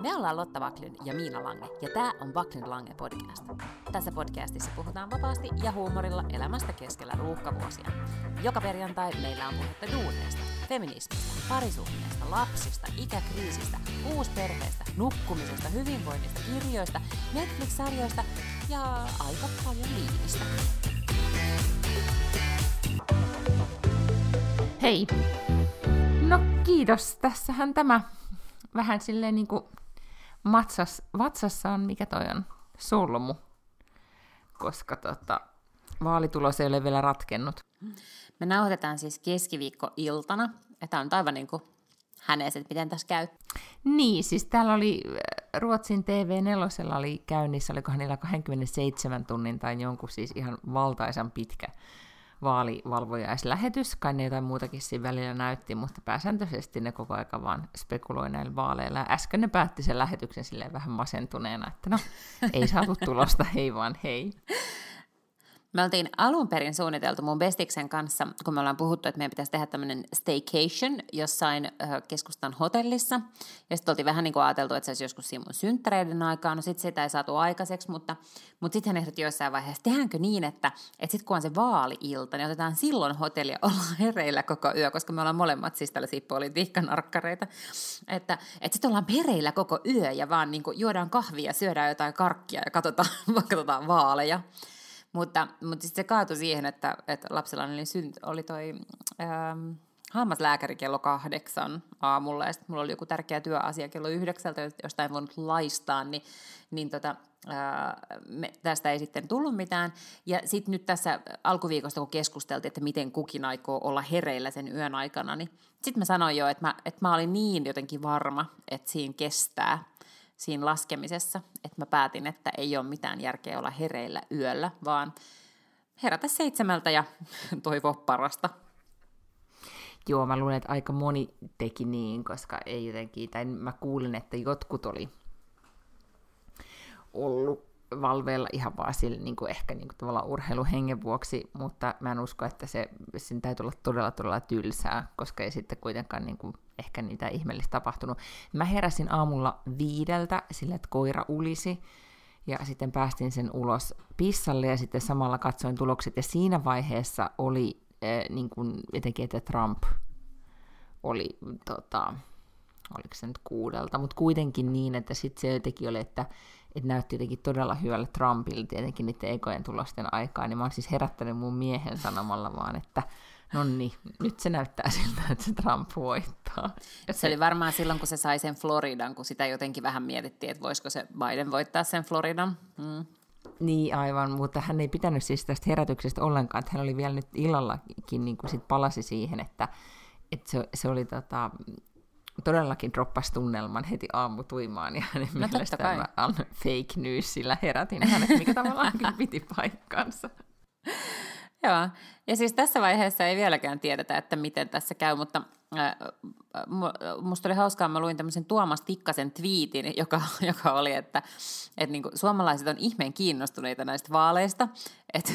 Me ollaan Lotta Vaklin ja Miina Lange, ja tämä on Vaklin Lange podcast. Tässä podcastissa puhutaan vapaasti ja huumorilla elämästä keskellä ruuhkavuosia. Joka perjantai meillä on puhetta duuneista, feminismistä, parisuhteesta, lapsista, ikäkriisistä, uusperheestä, nukkumisesta, hyvinvoinnista, kirjoista, Netflix-sarjoista ja aika paljon liivistä. Hei! No kiitos, tässähän tämä vähän silleen niin kuin matsas, vatsassa on, mikä toi on, solmu, koska tota, vaalitulos ei ole vielä ratkennut. Me nauhoitetaan siis keskiviikko-iltana, ja tämä on aivan niin kuin hänees, että miten tässä käy. Niin, siis täällä oli äh, Ruotsin TV4 oli käynnissä, olikohan niillä 27 tunnin tai jonkun siis ihan valtaisan pitkä vaalivalvojaislähetys, kai ne jotain muutakin siinä välillä näytti, mutta pääsääntöisesti ne koko aika vaan spekuloi näillä vaaleilla. Äsken ne päätti sen lähetyksen silleen vähän masentuneena, että no, ei saatu tulosta, hei vaan hei. Me oltiin alun perin suunniteltu mun bestiksen kanssa, kun me ollaan puhuttu, että meidän pitäisi tehdä tämmöinen staycation jossain keskustan hotellissa. Ja sitten oltiin vähän niin kuin ajateltu, että se olisi joskus siinä mun synttäreiden aikaa. No sitten sitä ei saatu aikaiseksi, mutta, mutta sitten hän ehdotti jossain vaiheessa, tehdäänkö niin, että, että sitten kun on se vaali-ilta, niin otetaan silloin hotelli olla hereillä koko yö, koska me ollaan molemmat siis tällaisia politiikkanarkkareita. Että, että sitten ollaan pereillä koko yö ja vaan niin kuin juodaan kahvia, syödään jotain karkkia ja katsotaan, katsotaan vaaleja. Mutta, mutta sitten se kaatui siihen, että, että lapsella oli, synt, oli toi ähm, hammaslääkäri kello kahdeksan aamulla, ja sitten mulla oli joku tärkeä työasia kello yhdeksältä, josta en voinut laistaa, niin, niin tota, ää, me, tästä ei sitten tullut mitään. Ja sitten nyt tässä alkuviikosta, kun keskusteltiin, että miten kukin aikoo olla hereillä sen yön aikana, niin sitten mä sanoin jo, että mä, että mä olin niin jotenkin varma, että siinä kestää siinä laskemisessa, että mä päätin, että ei ole mitään järkeä olla hereillä yöllä, vaan herätä seitsemältä ja toivoa parasta. Joo, mä luulen, että aika moni teki niin, koska ei jotenkin, tai mä kuulin, että jotkut oli ollut valveilla ihan vaan sille, niin kuin ehkä niin kuin tavallaan urheiluhengen vuoksi, mutta mä en usko, että se, sen täytyy olla todella todella tylsää, koska ei sitten kuitenkaan niin kuin ehkä niitä ihmeellistä tapahtunut. Mä heräsin aamulla viideltä sillä, että koira ulisi, ja sitten päästin sen ulos pissalle ja sitten samalla katsoin tulokset, ja siinä vaiheessa oli äh, niin kuin jotenkin, että Trump oli, tota, oliko se nyt kuudelta, mutta kuitenkin niin, että sitten se jotenkin oli, että että näytti jotenkin todella hyvälle Trumpille tietenkin niiden ekojen tulosten aikaa, niin mä oon siis herättänyt mun miehen sanomalla vaan, että no niin, nyt se näyttää siltä, että se Trump voittaa. Ja se, se oli varmaan silloin, kun se sai sen Floridan, kun sitä jotenkin vähän mietittiin, että voisiko se Biden voittaa sen Floridan. Mm. Niin aivan, mutta hän ei pitänyt siis tästä herätyksestä ollenkaan, että hän oli vielä nyt illallakin niin kuin sit palasi siihen, että, että se, se oli tota, todellakin droppasi tunnelman heti aamutuimaan ja hänen no, mielestään mä fake newsillä herätin hänet, mikä tavallaan kyllä piti paikkansa. Joo, ja siis tässä vaiheessa ei vieläkään tiedetä, että miten tässä käy, mutta äh, musta oli hauskaa, mä luin tämmöisen Tuomas Tikkasen twiitin, joka, joka oli, että, että niin kuin, suomalaiset on ihmeen kiinnostuneita näistä vaaleista, että,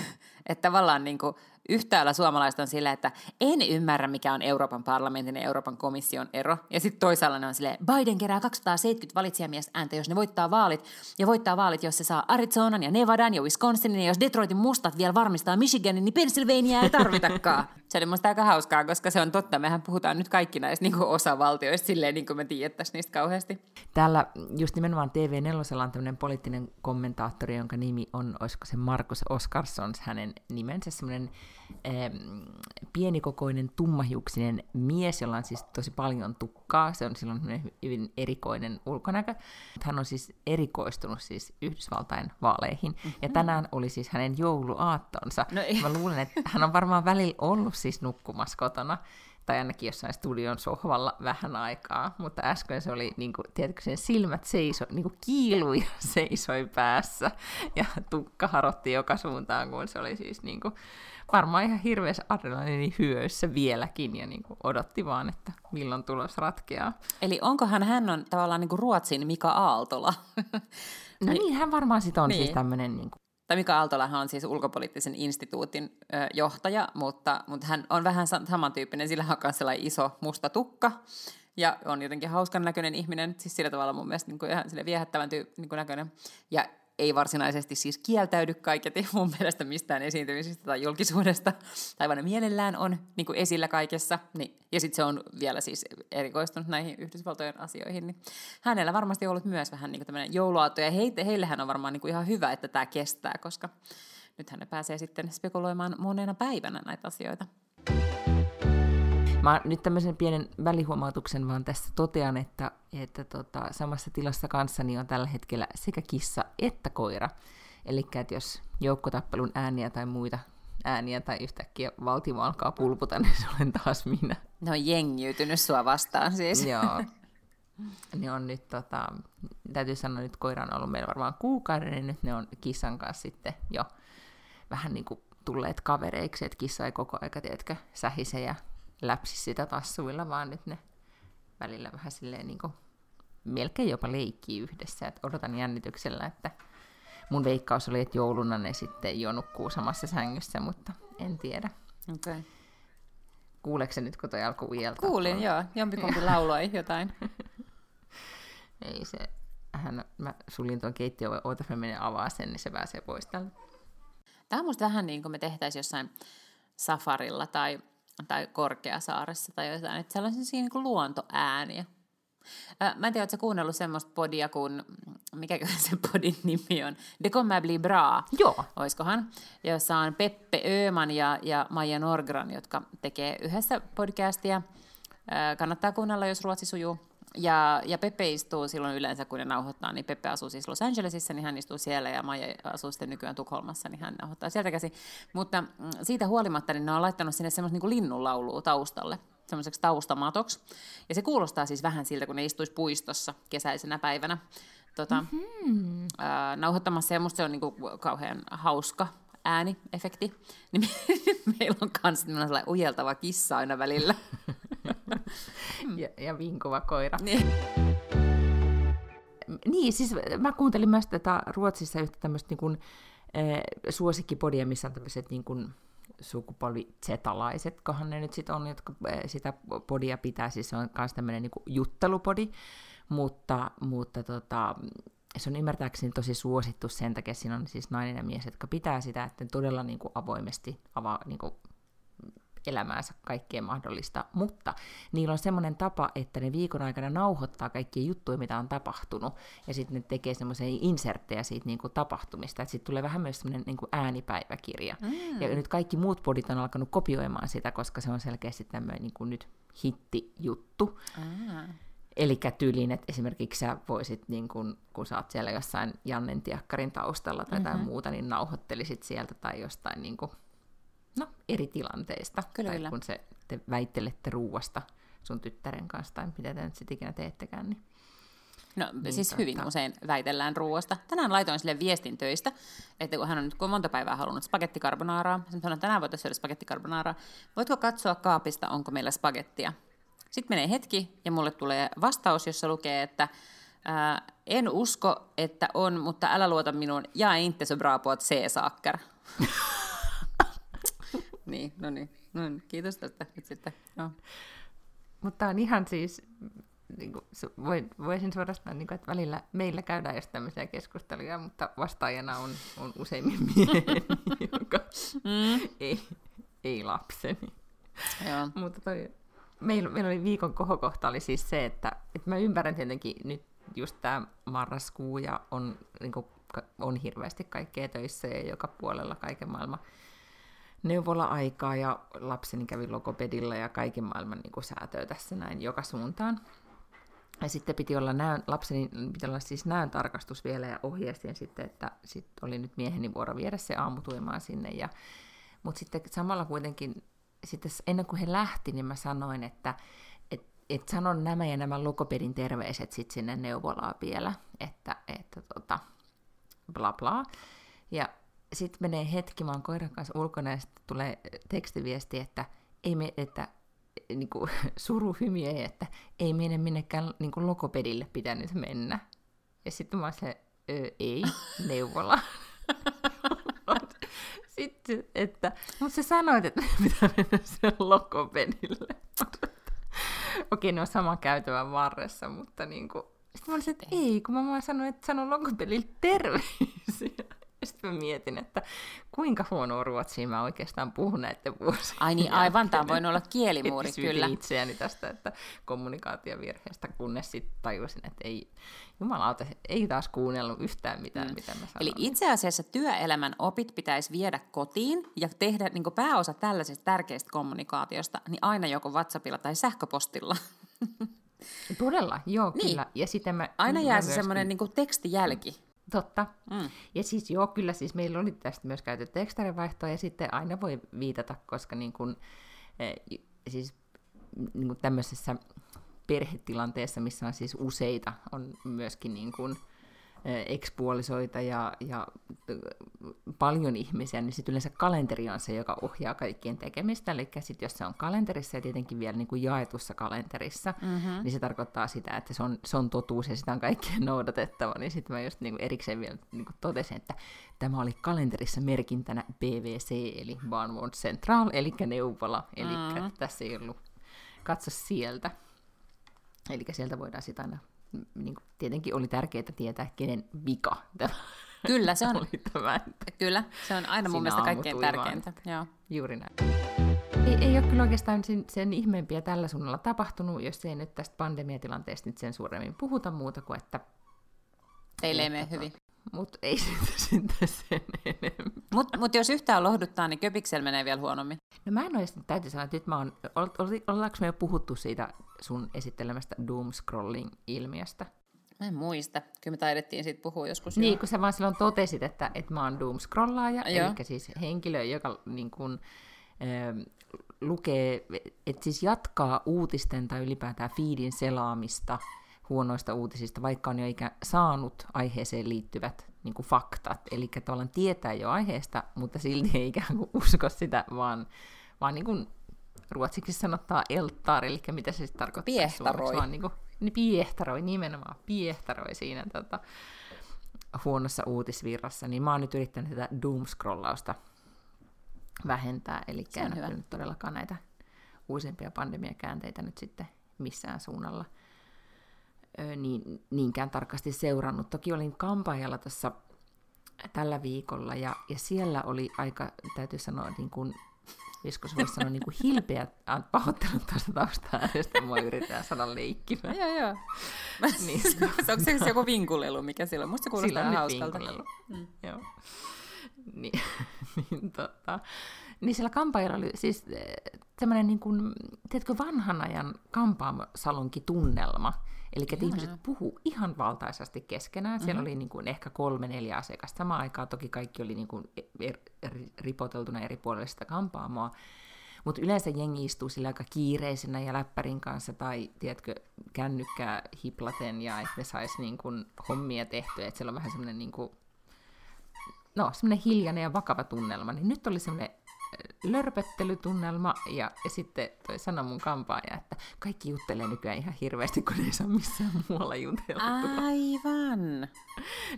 että tavallaan niin kuin, yhtäällä suomalaiset on sillä, että en ymmärrä, mikä on Euroopan parlamentin ja Euroopan komission ero. Ja sitten toisaalla ne on silleen, Biden kerää 270 valitsijamies ääntä, jos ne voittaa vaalit. Ja voittaa vaalit, jos se saa Arizonan ja Nevadan ja Wisconsinin. Ja jos Detroitin mustat vielä varmistaa Michiganin, niin Pennsylvania ei tarvitakaan. se oli musta aika hauskaa, koska se on totta. Mehän puhutaan nyt kaikki näistä niin osavaltioista silleen, niin kuin me tiedettäisiin niistä kauheasti. Täällä just nimenomaan TV4 on tämmöinen poliittinen kommentaattori, jonka nimi on, olisiko se Markus Oskarsson, hänen nimensä, semmoinen pienikokoinen tummahiuksinen mies, jolla on siis tosi paljon tukkaa. Se on silloin hyvin erikoinen ulkonäkö. Hän on siis erikoistunut siis Yhdysvaltain vaaleihin. Mm-hmm. Ja tänään oli siis hänen jouluaattonsa. No Mä luulen, että hän on varmaan välillä ollut siis nukkumassa kotona tai ainakin jossain studion sohvalla vähän aikaa, mutta äsken se oli, niin kuin, tiedätkö, sen silmät seisoi, niin kuin kiilui ja seisoi päässä, ja tukka harotti joka suuntaan, kun se oli siis niin kuin, varmaan ihan hirveässä adrenaliinin hyöissä vieläkin ja niin kuin odotti vaan, että milloin tulos ratkeaa. Eli onkohan hän on tavallaan niin kuin Ruotsin Mika Aaltola? no niin, hän varmaan sitten on siis niin. siis tämmöinen niin kuin tai Mika Aaltolahan on siis ulkopoliittisen instituutin ö, johtaja, mutta, mutta hän on vähän samantyyppinen, sillä on sellainen iso musta tukka, ja on jotenkin hauskan näköinen ihminen, siis sillä tavalla mun mielestä niin kuin ihan sille viehättävän tyy- niin kuin näköinen. Ja ei varsinaisesti siis kieltäydy kaiketi mun mielestä mistään esiintymisistä tai julkisuudesta, tai vaan mielellään on niin kuin esillä kaikessa, niin, ja sitten se on vielä siis erikoistunut näihin Yhdysvaltojen asioihin, niin hänellä varmasti on ollut myös vähän niin kuin tämmöinen jouluaatto, ja he, heillehän on varmaan niin kuin ihan hyvä, että tämä kestää, koska nyt hän pääsee sitten spekuloimaan monena päivänä näitä asioita. Mä nyt tämmöisen pienen välihuomautuksen vaan tässä totean, että, että tota, samassa tilassa kanssani on tällä hetkellä sekä kissa että koira. Eli että jos joukkotappelun ääniä tai muita ääniä tai yhtäkkiä valtimo alkaa pulputa, niin se olen taas minä. Ne on jengiytynyt sua vastaan siis. Joo. Ne on nyt, tota, täytyy sanoa, että koira on ollut meillä varmaan kuukauden, niin nyt ne on kissan kanssa sitten jo vähän niin kuin tulleet kavereiksi, että kissa ei koko aika, tiedätkö, sähise ja läpsi sitä tassuilla, vaan nyt ne välillä vähän silleen niin kuin, melkein jopa leikkii yhdessä. Et odotan jännityksellä, että mun veikkaus oli, että jouluna ne sitten jo nukkuu samassa sängyssä, mutta en tiedä. Okay. Kuuleeko nyt, kun toi alkoi ujeltaa? Kuulin, joo. Jompikumpi lauloi jotain. Ei se, hän, mä suljin tuon keittiön, oota mä menen avaa sen, niin se pääsee pois täältä. Tämä on musta vähän niin kuin me tehtäisiin jossain safarilla tai tai Korkeasaaressa tai jotain, että sellaisia niin kuin luontoääniä. Mä en tiedä, ootko kuunnellut semmoista podia kuin, mikä se podin nimi on, De kommer bli bra, Joo. oiskohan, jossa on Peppe Öman ja, ja Maija Norgran, jotka tekee yhdessä podcastia. Kannattaa kuunnella, jos ruotsi sujuu. Ja, ja Peppe istuu silloin yleensä, kun ne nauhoittaa, niin Peppe asuu siis Los Angelesissa, niin hän istuu siellä, ja Maija asuu sitten nykyään Tukholmassa, niin hän nauhoittaa sieltä käsi. Mutta mm, siitä huolimatta, niin ne on laittanut sinne semmoista niin linnunlaulua taustalle, semmoiseksi taustamatoksi. Ja se kuulostaa siis vähän siltä, kun ne istuisi puistossa kesäisenä päivänä tota, mm-hmm. ää, nauhoittamassa, ja musta se on niin kuin kauhean hauska ääniefekti. Niin meillä on myös sellainen ujeltava kissa aina välillä. ja, ja vinkuva koira. Niin. niin, siis mä kuuntelin myös tätä Ruotsissa yhtä tämmöistä niin kuin, äh, suosikkipodia, missä on tämmöiset niin kuin, sukupolvi kohan ne nyt sitten on, jotka sitä podia pitää, siis se on myös tämmöinen niin juttelupodi, mutta, mutta tota, se on ymmärtääkseni tosi suosittu sen takia, siinä on siis nainen ja mies, jotka pitää sitä, että todella niin kuin avoimesti avaa niin kuin elämäänsä kaikkea mahdollista, mutta niillä on semmoinen tapa, että ne viikon aikana nauhoittaa kaikkia juttuja, mitä on tapahtunut, ja sitten ne tekee semmoisia inserttejä siitä niin kuin tapahtumista, että sitten tulee vähän myös semmoinen niin kuin äänipäiväkirja. Mm. Ja nyt kaikki muut podit on alkanut kopioimaan sitä, koska se on selkeästi tämmöinen niin kuin nyt hittijuttu. Mm. Eli tyyliin, että esimerkiksi sä voisit, niin kun, kun sä oot siellä jossain Jannen tiakkarin taustalla tai mm-hmm. muuta, niin nauhoittelisit sieltä tai jostain niin kuin, no, eri tilanteista. Kyllä, tai kyllä. kun se, te väittelette ruuasta sun tyttären kanssa, tai mitä te nyt sitten ikinä teettekään. Niin, no niin siis tota... hyvin usein väitellään ruuasta. Tänään laitoin sille viestin töistä, että kun hän on nyt kun monta päivää halunnut spagettikarbonaaraa, hän sanoi, että tänään voitaisiin syödä spagettikarbonaaraa. Voitko katsoa kaapista, onko meillä spagettia? Sitten menee hetki ja mulle tulee vastaus, jossa lukee, että ää, en usko, että on, mutta älä luota minuun. Ja inte så bra på att se saker. niin, no niin. No niin. Kiitos tästä nyt sitten. Joo. Mutta on ihan siis, niin kuin, voisin suorastaan, niin kuin, että välillä meillä käydään jos tämmöisiä keskusteluja, mutta vastaajana on, on useimmin mieheni, joka mm. ei, ei lapseni. Joo. Mutta toi, meillä, meillä oli viikon kohokohta oli siis se, että, että mä ymmärrän tietenkin nyt just tämä marraskuu ja on, niin kuin, on hirveästi kaikkea töissä ja joka puolella kaiken maailman neuvola-aikaa ja lapseni kävi logopedilla ja kaiken maailman niin kuin säätöä tässä näin joka suuntaan. Ja sitten piti olla näön, lapseni piti olla siis näön tarkastus vielä ja ohjeistin sitten, että sitten oli nyt mieheni vuoro viedä se aamutuimaan sinne. Ja, mutta sitten samalla kuitenkin sitten ennen kuin he lähti, niin mä sanoin, että et, et sanon nämä ja nämä logopedin terveiset sitten sinne neuvolaa vielä, että, että tota, bla bla. Ja sitten menee hetki, mä oon koiran kanssa ulkona ja sitten tulee tekstiviesti, että ei me, että niin kuin, suru hymiö, että ei meidän minnekään niin kuin logopedille pitänyt mennä. Ja sitten mä se, ei, neuvola. Sitten, että, mutta sä sanoit, että pitää mennä sen lokopedille. Okei, melkein on sama käytävän varressa, mutta niin kuin, sitten mä olisin, että ei, kun mä vaan sanoin, että sanon lonkopelille terveisiä. Sitten mä mietin, että kuinka huonoa ruotsia mä oikeastaan puhun näiden vuosien Ai niin, aivan, tämä voi olla kielimuuri, kyllä. itseäni tästä, että kommunikaatiovirheestä, kunnes sitten tajusin, että ei, jumalauta, ei taas kuunnellut yhtään mitään, mm. mitä mä sanoin. Eli itse asiassa työelämän opit pitäisi viedä kotiin ja tehdä niin pääosa tällaisesta tärkeästä kommunikaatiosta, niin aina joko WhatsAppilla tai sähköpostilla. Todella, joo, niin. kyllä. Ja sitten mä, Aina jää se semmoinen niin tekstijälki. Totta. Mm. Ja siis joo, kyllä siis meillä oli tästä myös käyty tekstarivaihtoa ja sitten aina voi viitata, koska niin kuin, eh, siis niin kuin tämmöisessä perhetilanteessa, missä on siis useita, on myöskin niin kuin, ekspuolisoita ja, ja paljon ihmisiä, niin sitten yleensä kalenteri on se, joka ohjaa kaikkien tekemistä. Eli sitten jos se on kalenterissa ja tietenkin vielä niin kuin jaetussa kalenterissa, mm-hmm. niin se tarkoittaa sitä, että se on, se on totuus ja sitä on kaikkien noudatettava. Niin sitten mä just niin kuin erikseen vielä niin kuin totesin, että tämä oli kalenterissa merkintänä BVC, eli Barnward Central, eli neuvola. Eli mm-hmm. tässä ei ollut, katso sieltä. Eli sieltä voidaan sitten aina niin kuin, tietenkin oli tärkeää tietää, kenen vika tämä Kyllä, se on, oli tämä. Kyllä, se on aina mun mielestä kaikkein tärkeintä. Joo. Juuri näin. Ei, ei ole kyllä oikeastaan sen, sen ihmeempiä tällä suunnalla tapahtunut, jos ei nyt tästä pandemiatilanteesta nyt sen suuremmin puhuta muuta kuin, että... Teille ei mene hyvin. Mutta ei sitten sen enemmän. Mutta mut jos yhtään lohduttaa, niin köpiksellä menee vielä huonommin. No mä en ole täytyy sanoa, että nyt mä oon, ollaanko me jo puhuttu siitä sun esittelemästä doomscrolling-ilmiöstä? Mä en muista. Kyllä me taidettiin siitä puhua joskus. Niin, jo. kun sä vaan silloin totesit, että, että mä oon doomscrollaaja, eli siis henkilö, joka niin kun, äh, lukee, että siis jatkaa uutisten tai ylipäätään feedin selaamista huonoista uutisista, vaikka on jo ikä saanut aiheeseen liittyvät niin kuin faktat. Eli tavallaan tietää jo aiheesta, mutta silti ei ikään kuin usko sitä, vaan, vaan niin kuin ruotsiksi sanottaa eltar, eli mitä se sitten tarkoittaa? Piehtaroi. Vaan niin, kuin, niin piehtaroi, nimenomaan piehtaroi siinä tota, huonossa uutisvirrassa. Niin mä oon nyt yrittänyt tätä doomscrollausta vähentää, eli en ole todellakaan näitä uusimpia pandemiakäänteitä nyt sitten missään suunnalla niin, niinkään tarkasti seurannut. Toki olin kampaajalla tässä tällä viikolla ja, ja siellä oli aika, täytyy sanoa, niin kuin, joskus voisi sanoa niin kuin hilpeä, pahoittelut tuosta taustaa äänestä, mua yritetään saada leikkimään. joo, joo. niin. Onko se joku vinkulelu, mikä siellä on? Musta se kuulostaa ihan hauskalta. Mm. Joo. Niin, niin, tota, niin siellä kampaajalla oli siis semmoinen, niin kuin, tiedätkö, vanhan ajan kampaamosalonki-tunnelma. Eli että ihmiset puhuu ihan valtaisasti keskenään. Siellä mm-hmm. oli niin kuin ehkä kolme, neljä asiakasta samaan aikaan. Toki kaikki oli niin kuin er, er, ripoteltuna eri puolille sitä kampaamoa. Mutta yleensä jengi istuu sillä aika kiireisenä ja läppärin kanssa tai, tiedätkö, kännykkää hiplaten ja että ne sais niin kuin hommia tehtyä. Että siellä on vähän semmoinen niin kuin, no, semmoinen hiljainen ja vakava tunnelma. Niin nyt oli semmoinen lörpöttelytunnelma ja, ja sitten toi sanoi mun kampaaja, että kaikki juttelee nykyään ihan hirveästi, kun ei saa missään muualla jutella. Aivan!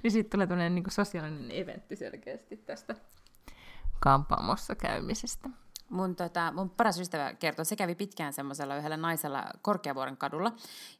niin sitten tulee tämmöinen niin sosiaalinen eventti selkeästi tästä kampaamossa käymisestä mun, tota, mun paras ystävä kertoi, että se kävi pitkään semmoisella yhdellä naisella Korkeavuoren kadulla.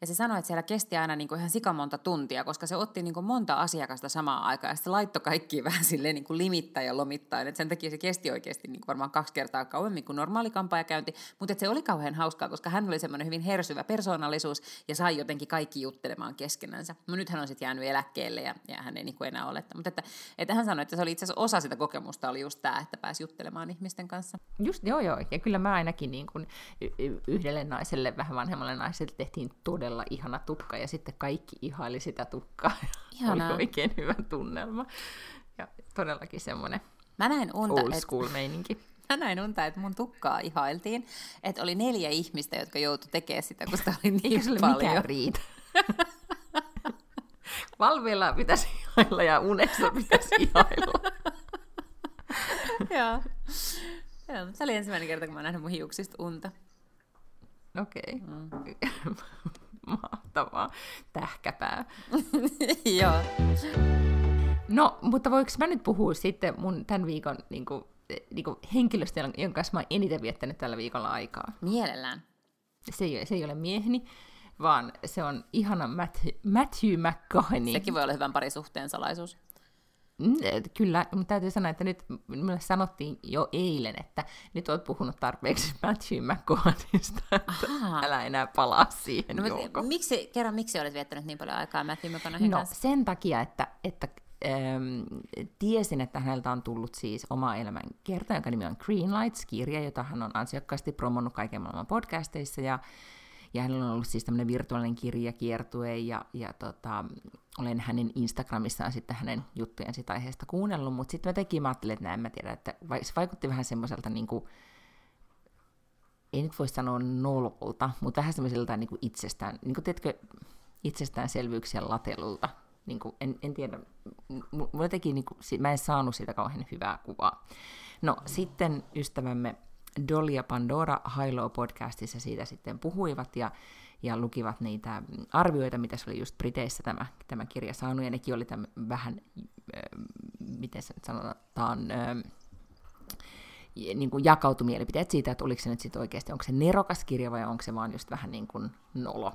Ja se sanoi, että siellä kesti aina niin kuin ihan sikamonta tuntia, koska se otti niin kuin monta asiakasta samaan aikaan. Ja se laittoi kaikki vähän silleen niin kuin ja lomittain. Että sen takia se kesti oikeasti niin kuin varmaan kaksi kertaa kauemmin kuin normaali käynti. Mutta se oli kauhean hauskaa, koska hän oli semmoinen hyvin hersyvä persoonallisuus ja sai jotenkin kaikki juttelemaan keskenänsä. No nyt hän on sitten jäänyt eläkkeelle ja, ja hän ei niin kuin enää ole. Mutta että, että hän sanoi, että se oli itse asiassa osa sitä kokemusta oli just tämä, että pääsi juttelemaan ihmisten kanssa. Just Just, joo joo, ja kyllä mä ainakin niin kuin yhdelle naiselle, vähän vanhemmalle naiselle tehtiin todella ihana tukka, ja sitten kaikki ihaili sitä tukkaa. Ihanaa. Oli oikein hyvä tunnelma. Ja todellakin semmoinen mä näin unta, old school et... meininki. Mä näin unta, että mun tukkaa ihailtiin, että oli neljä ihmistä, jotka joutu tekemään sitä, kun sitä oli niin paljon. Mikään riitä? Valveilla pitäisi ihailla ja unessa pitäisi ihailla. Joo. Joo, se oli ensimmäinen kerta, kun mä nähnyt mun hiuksista unta. Okei. Okay. Mm. Mahtavaa. Tähkäpää. Joo. No, mutta voiko mä nyt puhua sitten mun tämän viikon niin kuin, niin kuin henkilöstä, jonka kanssa mä eniten viettänyt tällä viikolla aikaa? Mielellään. Se ei, se ei ole mieheni, vaan se on ihana Matthew, Matthew McConaughey. Sekin voi olla hyvän parisuhteen salaisuus. Mm, kyllä, mutta täytyy sanoa, että nyt minulle sanottiin jo eilen, että nyt olet puhunut tarpeeksi Matthew Aha. älä enää palaa siihen no, miksi, kerran, miksi olet viettänyt niin paljon aikaa Matthew McConaugheyn no, kanssa? sen takia, että, että ähm, tiesin, että häneltä on tullut siis oma elämän kerta, jonka nimi on Green Lights-kirja, jota hän on ansiokkaasti promonnut kaiken maailman podcasteissa, ja ja hänellä on ollut siis tämmöinen virtuaalinen kirjakiertue, ja, ja tota, olen hänen Instagramissaan sitten hänen juttujen sitä aiheesta kuunnellut, mutta sitten mä tekin mä ajattelin, että näin mä tiedän, että se vaikutti vähän semmoiselta niin kuin, ei nyt voi sanoa nololta, mutta vähän semmoiselta niin kuin itsestään, niin kuin teetkö, itsestäänselvyyksiä latelulta. Niin kuin, en, en tiedä, mulla teki, niin kuin, mä en saanut siitä kauhean hyvää kuvaa. No sitten ystävämme Dolly ja Pandora Hilo podcastissa siitä sitten puhuivat ja, ja lukivat niitä arvioita, mitä se oli just Briteissä tämä, tämä kirja saanut, ja nekin oli tämän vähän, äh, miten se nyt sanotaan, äh, niin kuin jakautui siitä, että oliko se nyt sitten oikeasti, onko se nerokas kirja vai onko se vaan just vähän niin kuin nolo.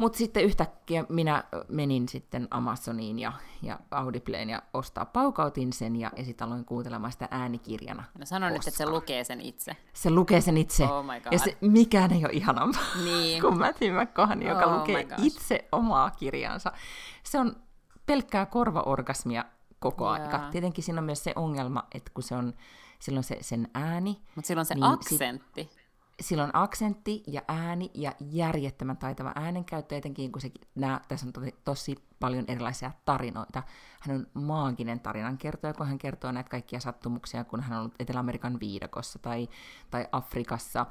Mutta sitten yhtäkkiä minä menin sitten Amazoniin ja, ja Audibleen ja ostaa paukautin sen ja, ja sitten aloin kuuntelemaan sitä äänikirjana. No sano nyt, että se lukee sen itse. Se lukee sen itse. Oh my God. Ja se, mikään ei ole ihanampaa niin. kuin Matthew McConaughey, joka oh lukee itse omaa kirjansa. Se on pelkkää korvaorgasmia koko yeah. aika. Tietenkin siinä on myös se ongelma, että kun se on silloin se, sen ääni. Mutta silloin se niin aksentti. Sit, sillä on aksentti ja ääni ja järjettömän taitava äänenkäyttö, etenkin kun se, nää, tässä on tosi, tosi paljon erilaisia tarinoita. Hän on maaginen tarinankertoja, kun hän kertoo näitä kaikkia sattumuksia, kun hän on ollut Etelä-Amerikan viidakossa tai, tai Afrikassa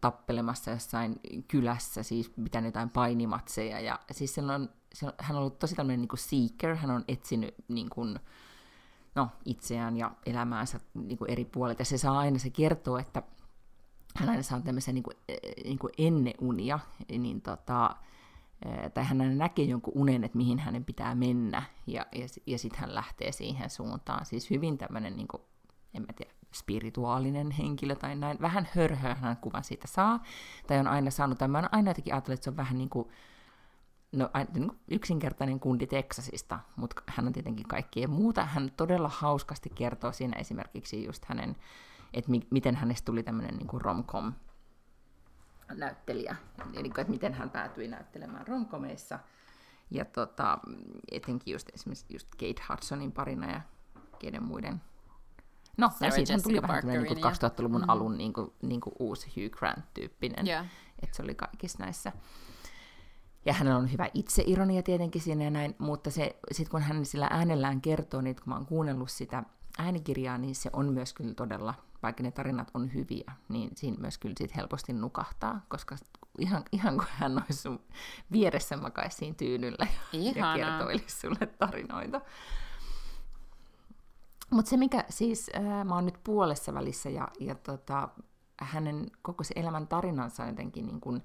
tappelemassa jossain kylässä, siis pitänyt jotain painimatseja. Ja siis on, sillä, hän on ollut tosi tämmöinen niin kuin seeker, hän on etsinyt niin kuin, no, itseään ja elämäänsä niin kuin eri. Ja se saa aina, se kertoo, että hän aina saa tämmöisen niin e, niin kuin ennen unia, niin tota, e, tai hän aina näkee jonkun unen, että mihin hänen pitää mennä, ja, ja, ja sitten hän lähtee siihen suuntaan. Siis hyvin tämmöinen, niin kuin, en mä tiedä, spirituaalinen henkilö tai näin. Vähän hörhöä hän kuvan siitä saa, tai on aina saanut, tai mä oon aina jotenkin ajatellut, että se on vähän niin kuin, no, niin kuin yksinkertainen kundi Teksasista, mutta hän on tietenkin kaikkea muuta. Hän todella hauskasti kertoo siinä esimerkiksi just hänen että mi- miten hänestä tuli tämmöinen niin romcom näyttelijä, eli että miten hän päätyi näyttelemään romkomeissa. Ja tota, etenkin just esimerkiksi just Kate Hudsonin parina ja keiden muiden. No, Sarah siitä tuli vähän tämmöinen niin 2000-luvun mm-hmm. alun niin kuin, niin kuin uusi Hugh Grant-tyyppinen. Yeah. Että se oli kaikissa näissä. Ja hänellä on hyvä itseironia tietenkin siinä ja näin, mutta se, sit kun hän sillä äänellään kertoo, niin kun mä oon kuunnellut sitä äänikirjaa, niin se on myös kyllä todella vaikka ne tarinat on hyviä, niin siinä myös kyllä sit helposti nukahtaa, koska ihan, ihan kuin hän olisi sun vieressä makaisi siinä tyynyllä ja kertoilisi sulle tarinoita. Mutta se mikä siis, äh, mä oon nyt puolessa välissä ja, ja tota, hänen koko se elämän tarinansa jotenkin niin kun,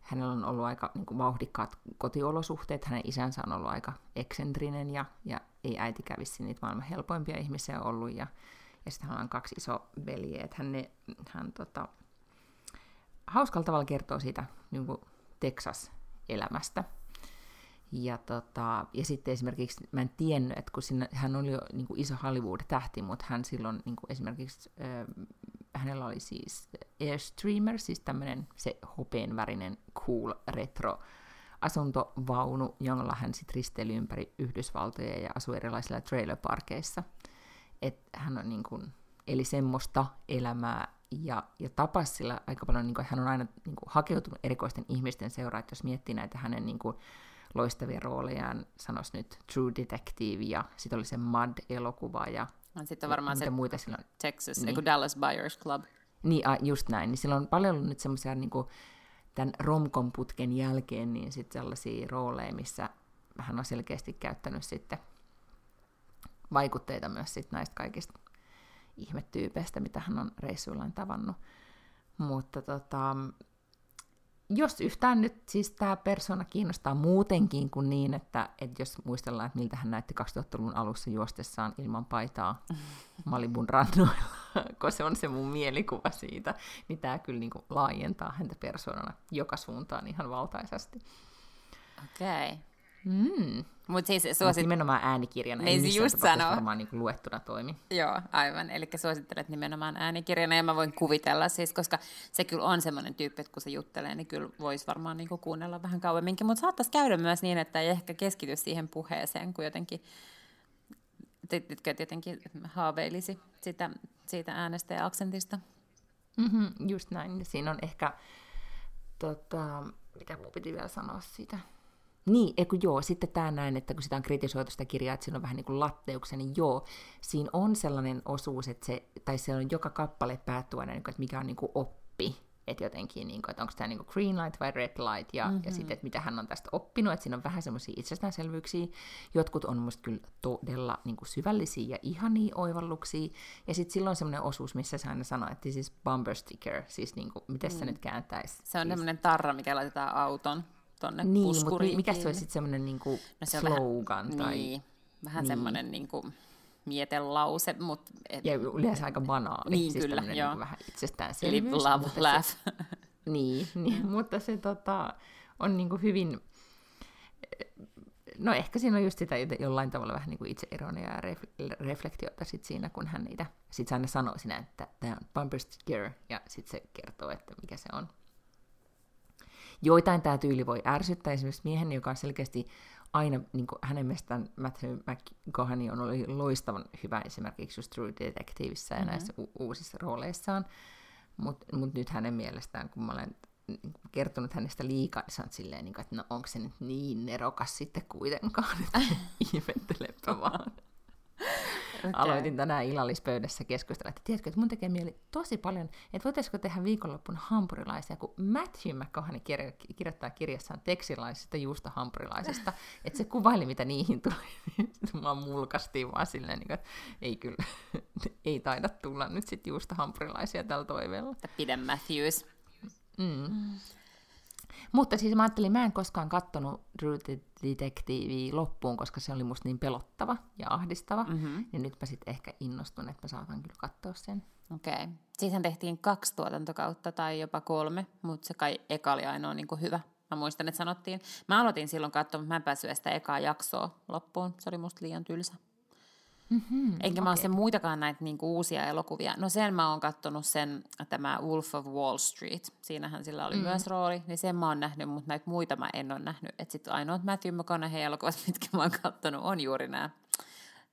hänellä on ollut aika niin kuin vauhdikkaat kotiolosuhteet, hänen isänsä on ollut aika eksentrinen ja, ja ei äiti kävisi niitä maailman helpoimpia ihmisiä ollut ja ja sitten hänellä on kaksi iso veljeä, että hän, ne, hän tota, hauskalla tavalla kertoo siitä niin kuin Texas-elämästä. Ja, tota, ja sitten esimerkiksi, mä en tiennyt, että kun sinne, hän oli jo niin kuin iso Hollywood-tähti, mutta hän silloin niin kuin esimerkiksi, äh, hänellä oli siis Airstreamer, siis tämmöinen se hopeenvärinen cool retro asuntovaunu, jolla hän sitten risteili ympäri Yhdysvaltoja ja asui erilaisilla trailerparkeissa että hän on niin kuin, eli semmoista elämää ja, ja tapas sillä aika paljon, niin kuin, hän on aina niin kuin, hakeutunut erikoisten ihmisten seuraa, että jos miettii näitä hänen niin kuin, loistavia roolejaan, sanois nyt True Detective ja sitten oli se Mud-elokuva ja sitten varmaan se muita silloin. Texas, niin. Dallas Buyers Club. Niin, a, just näin. Niin sillä on paljon ollut nyt semmoisia niin tämän romkon putken jälkeen niin sitten sellaisia rooleja, missä hän on selkeästi käyttänyt sitten vaikutteita myös sit näistä kaikista ihmetyypeistä, mitä hän on reissuillaan tavannut. Mutta tota, jos yhtään nyt siis tämä persona kiinnostaa muutenkin kuin niin, että, että jos muistellaan, että miltä hän näytti 2000-luvun alussa juostessaan ilman paitaa Malibun rannoilla, kun se on se mun mielikuva siitä, niin tämä kyllä niin kuin laajentaa häntä persoonana joka suuntaan ihan valtaisasti. Okei. Okay. Mm. Mutta siis suosit... nimenomaan äänikirjana, niin ei just sanoo. varmaan niin luettuna toimi. Joo, aivan. Eli suosittelet nimenomaan äänikirjana, ja mä voin kuvitella siis, koska se kyllä on semmoinen tyyppi, että kun se juttelee, niin kyllä voisi varmaan niin kuunnella vähän kauemminkin, mutta saattaisi käydä myös niin, että ei ehkä keskity siihen puheeseen, kun jotenkin jotenkin haaveilisi sitä, siitä äänestä ja aksentista. Mm-hmm, just näin. Siinä on ehkä, tota, mitä mun piti vielä sanoa siitä, niin, eikö joo, sitten tämä näin, että kun sitä on kritisoitu sitä kirjaa, että siinä on vähän niin kuin latteuksia, niin joo, siinä on sellainen osuus, että se, tai se on joka kappale päättyy aina, että mikä on niin kuin oppi, että jotenkin, niin kuin, että onko tämä niin kuin green light vai red light, ja, mm-hmm. ja sitten, että mitä hän on tästä oppinut, että siinä on vähän semmoisia itsestäänselvyyksiä, jotkut on musta kyllä todella niin kuin syvällisiä ja ihania oivalluksia, ja sitten silloin semmoinen osuus, missä se aina sanoo, että siis bumper sticker, siis niin kuin, miten mm. se nyt kääntäisi? Se on siis... semmoinen tarra, mikä laitetaan auton tonne niin, puskuriin. Mutta mikä se olisi sitten semmoinen niinku no se slogan? Vähän, tai... Niin, vähän niin. semmoinen niinku mietelause. Mut, et... Ja yleensä aika banaali. Niin, siis kyllä, joo. Niinku vähän itsestäänselvyys. Eli love, laugh. Se, niin, niin mutta se tota, on niinku hyvin... No ehkä siinä on just sitä jollain tavalla vähän niin kuin itse-ironia ja ref- reflektiota sit siinä, kun hän niitä... Sitten se aina sanoo sinä, että tämä on bumper sticker, ja sitten se kertoo, että mikä se on. Joitain tämä tyyli voi ärsyttää, esimerkiksi miehen, joka on selkeästi aina, niin kuin hänen mielestään Matthew McConaughey on ollut loistavan hyvä esimerkiksi just True Detectiveissä ja mm-hmm. näissä u- uusissa rooleissaan, mutta mut nyt hänen mielestään, kun mä olen kertonut hänestä liikaa, niin silleen, niin että no onko se nyt niin nerokas sitten kuitenkaan, että ihmettelepä vaan. Okay. Aloitin tänään illallispöydässä keskustella, että tiedätkö, että mun tekee mieli tosi paljon, että voitaisiko tehdä viikonloppuna hampurilaisia, kun Matthew McConaughey kir- kirjoittaa kirjassaan teksilaisista juustohampurilaisista, että se kuvaili, mitä niihin tuli. Sitten mua mulkastiin vaan silleen, niin että ei kyllä, ei taida tulla nyt sitten juustohampurilaisia tällä toiveella. Pidä Matthews. Mm. Mutta siis mä ajattelin, mä en koskaan kattonut True Detectivea loppuun, koska se oli musta niin pelottava ja ahdistava. Mm-hmm. Ja nyt mä sitten ehkä innostun, että mä saatan kyllä katsoa sen. Okei. Okay. Siitähän tehtiin kaksi tuotantokautta tai jopa kolme, mutta se kai eka oli ainoa niin kuin hyvä. Mä muistan, että sanottiin. Mä aloitin silloin katsoa, mutta mä en päässyt sitä ekaa jaksoa loppuun. Se oli musta liian tylsä. Mm-hmm, Enkä okay. mä ole sen muitakaan näitä niinku uusia elokuvia. No sen mä oon kattonut sen, tämä Wolf of Wall Street. Siinähän sillä oli mm. myös rooli, niin sen mä oon nähnyt, mutta näitä muita mä en ole nähnyt. Että sitten ainoat Matthew McConaughey elokuvat, mitkä mä oon kattonut, on juuri nämä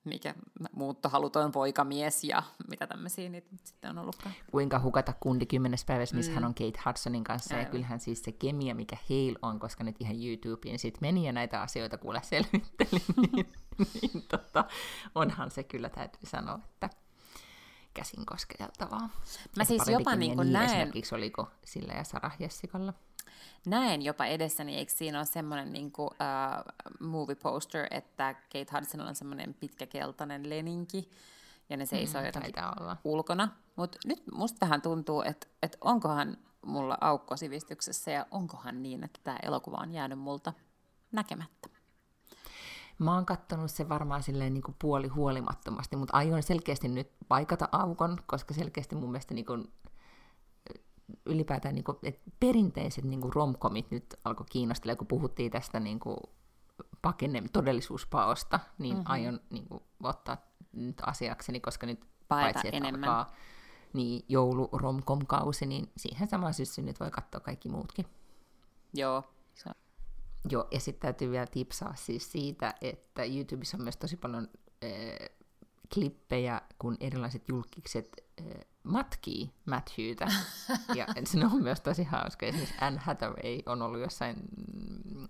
mikä muuttohaluton poikamies ja mitä tämmöisiä niitä sitten on ollutkaan. Kuinka hukata kundi kymmenes päivässä, missä mm. hän on Kate Hudsonin kanssa, Aivan. ja kyllähän siis se kemia, mikä heil on, koska nyt ihan YouTubeen sitten meni ja näitä asioita kuule selvitteli, niin, niin tota, onhan se kyllä täytyy sanoa, että käsin kosketeltavaa. Mä siis jopa niin kuin näen... Esimerkiksi oliko sillä ja SarahJessikalla? Näen jopa edessäni, eikö siinä ole semmoinen niin kuin, uh, movie poster, että Kate Hudsonilla on semmoinen pitkä keltainen leninki, ja ne seisoo mm, jotenkin olla. ulkona. Mutta nyt musta vähän tuntuu, että, että onkohan mulla aukko sivistyksessä, ja onkohan niin, että tämä elokuva on jäänyt multa näkemättä. Mä oon kattonut se varmaan silleen niin kuin puoli huolimattomasti, mutta aion selkeästi nyt paikata aukon, koska selkeästi mun mielestä niin kuin ylipäätään niin kuin, että perinteiset niin kuin romkomit nyt alkoi kiinnostella, kun puhuttiin tästä niin kuin pakenne, todellisuuspaosta, niin mm-hmm. aion niin kuin, ottaa nyt asiakseni, koska nyt Paeta paitsi, että enemmän. alkaa niin joulu romkom kausi, niin siihen samaan syssyyn nyt voi katsoa kaikki muutkin. Joo. Se... Joo, ja sitten täytyy vielä tipsaa siis siitä, että YouTubessa on myös tosi paljon äh, klippejä, kun erilaiset julkikset matkii Matthewtä. ja se on myös tosi hauska. Esimerkiksi Anne Hathaway on ollut jossain mm,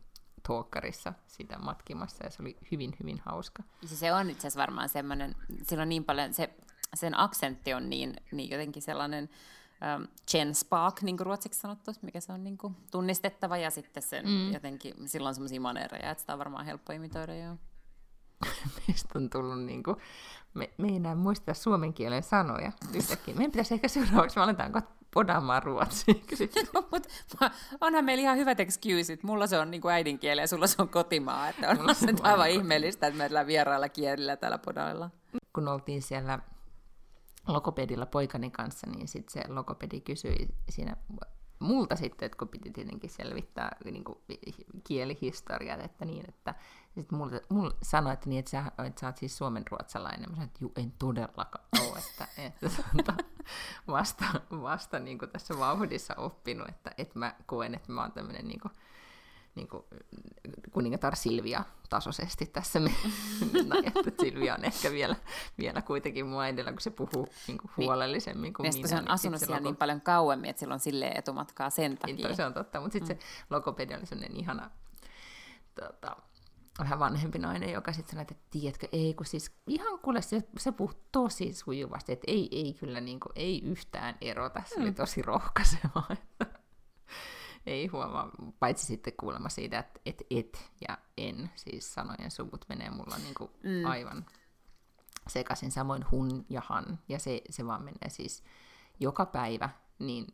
talkkarissa sitä matkimassa, ja se oli hyvin, hyvin hauska. Se on itse asiassa varmaan semmoinen, sillä on niin paljon, se, sen aksentti on niin, niin jotenkin sellainen um, Chen Spark, niin kuin ruotsiksi sanottu, mikä se on niin kuin tunnistettava, ja sitten sen mm. jotenkin, silloin semmoisia maneereja, että sitä on varmaan helppo imitoida, joo. Meistä on tullut niin kuin me, me ei enää muista suomen kielen sanoja yhtäkkiä. Meidän pitäisi ehkä seuraavaksi, me aletaanko podaamaan ruotsia. no, mutta onhan meillä ihan hyvät excusit. Mulla se on niin kuin äidinkieli ja sulla se on kotimaa. Että on se aivan ihmeellistä, että meillä vierailla kielillä täällä podailla. Kun oltiin siellä logopedilla poikani kanssa, niin sitten se logopedi kysyi siinä multa sitten, että kun piti tietenkin selvittää niin kuin kielihistoriat, että niin, että sitten mulle, mulle sanoi, että, niin, että, sä, että sä oot siis suomenruotsalainen. Mä sanoin, että juu, en todellakaan ole, että, että tuota, vasta, vasta niin kuin tässä vauhdissa oppinut, että, että mä koen, että mä oon tämmöinen niin kuin, niin kuin kuningatar Silvia tasoisesti tässä, me, että Silvia on ehkä vielä, vielä kuitenkin mua edellä, kun se puhuu niin kuin niin. huolellisemmin kuin minä. se on niin asunut siellä logo... niin paljon kauemmin, että sillä on silleen etumatkaa sen takia. Niin, se on totta, mutta sitten mm. se logopedi oli sellainen ihana tota, vähän vanhempi nainen, joka sitten sanoi, että tiedätkö, ei kun siis ihan kuule se, se puhuu tosi sujuvasti, että ei, ei kyllä niin kuin, ei yhtään erota, se mm. oli tosi rohkaisevaa, että ei huomaa, paitsi sitten kuulemma siitä, että et, et ja en, siis sanojen suvut menee mulla niin kuin mm. aivan sekaisin, samoin hun ja han, ja se, se vaan menee siis joka päivä, niin,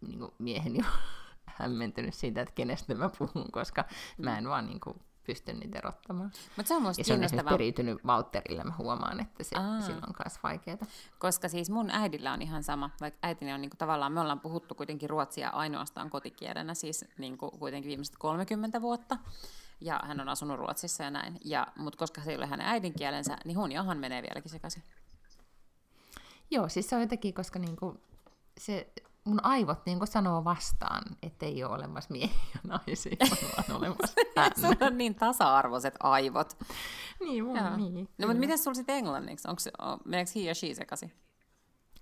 niin kuin miehen jo hämmentynyt siitä, että kenestä mä puhun, koska mä en vaan niin kuin pysty niitä erottamaan. Mut se on musta ja se on esimerkiksi periytynyt Valterille, mä huomaan, että se Aa. silloin on myös vaikeaa. Koska siis mun äidillä on ihan sama, vaikka äitini on niinku tavallaan, me ollaan puhuttu kuitenkin ruotsia ainoastaan kotikielenä, siis niinku kuitenkin viimeiset 30 vuotta, ja hän on asunut Ruotsissa ja näin, ja, mutta koska se ei ole hänen äidinkielensä, niin hun ja han menee vieläkin sekaisin. Joo, siis se on jotenkin, koska niinku se mun aivot niin sanoo vastaan, että ei ole olemassa miehiä ja naisia, vaan olemassa. Sulla on niin tasa-arvoiset aivot. niin, mun, niin. No, mutta miten sulla sitten englanniksi? Onko, meneekö he ja she sekaisin?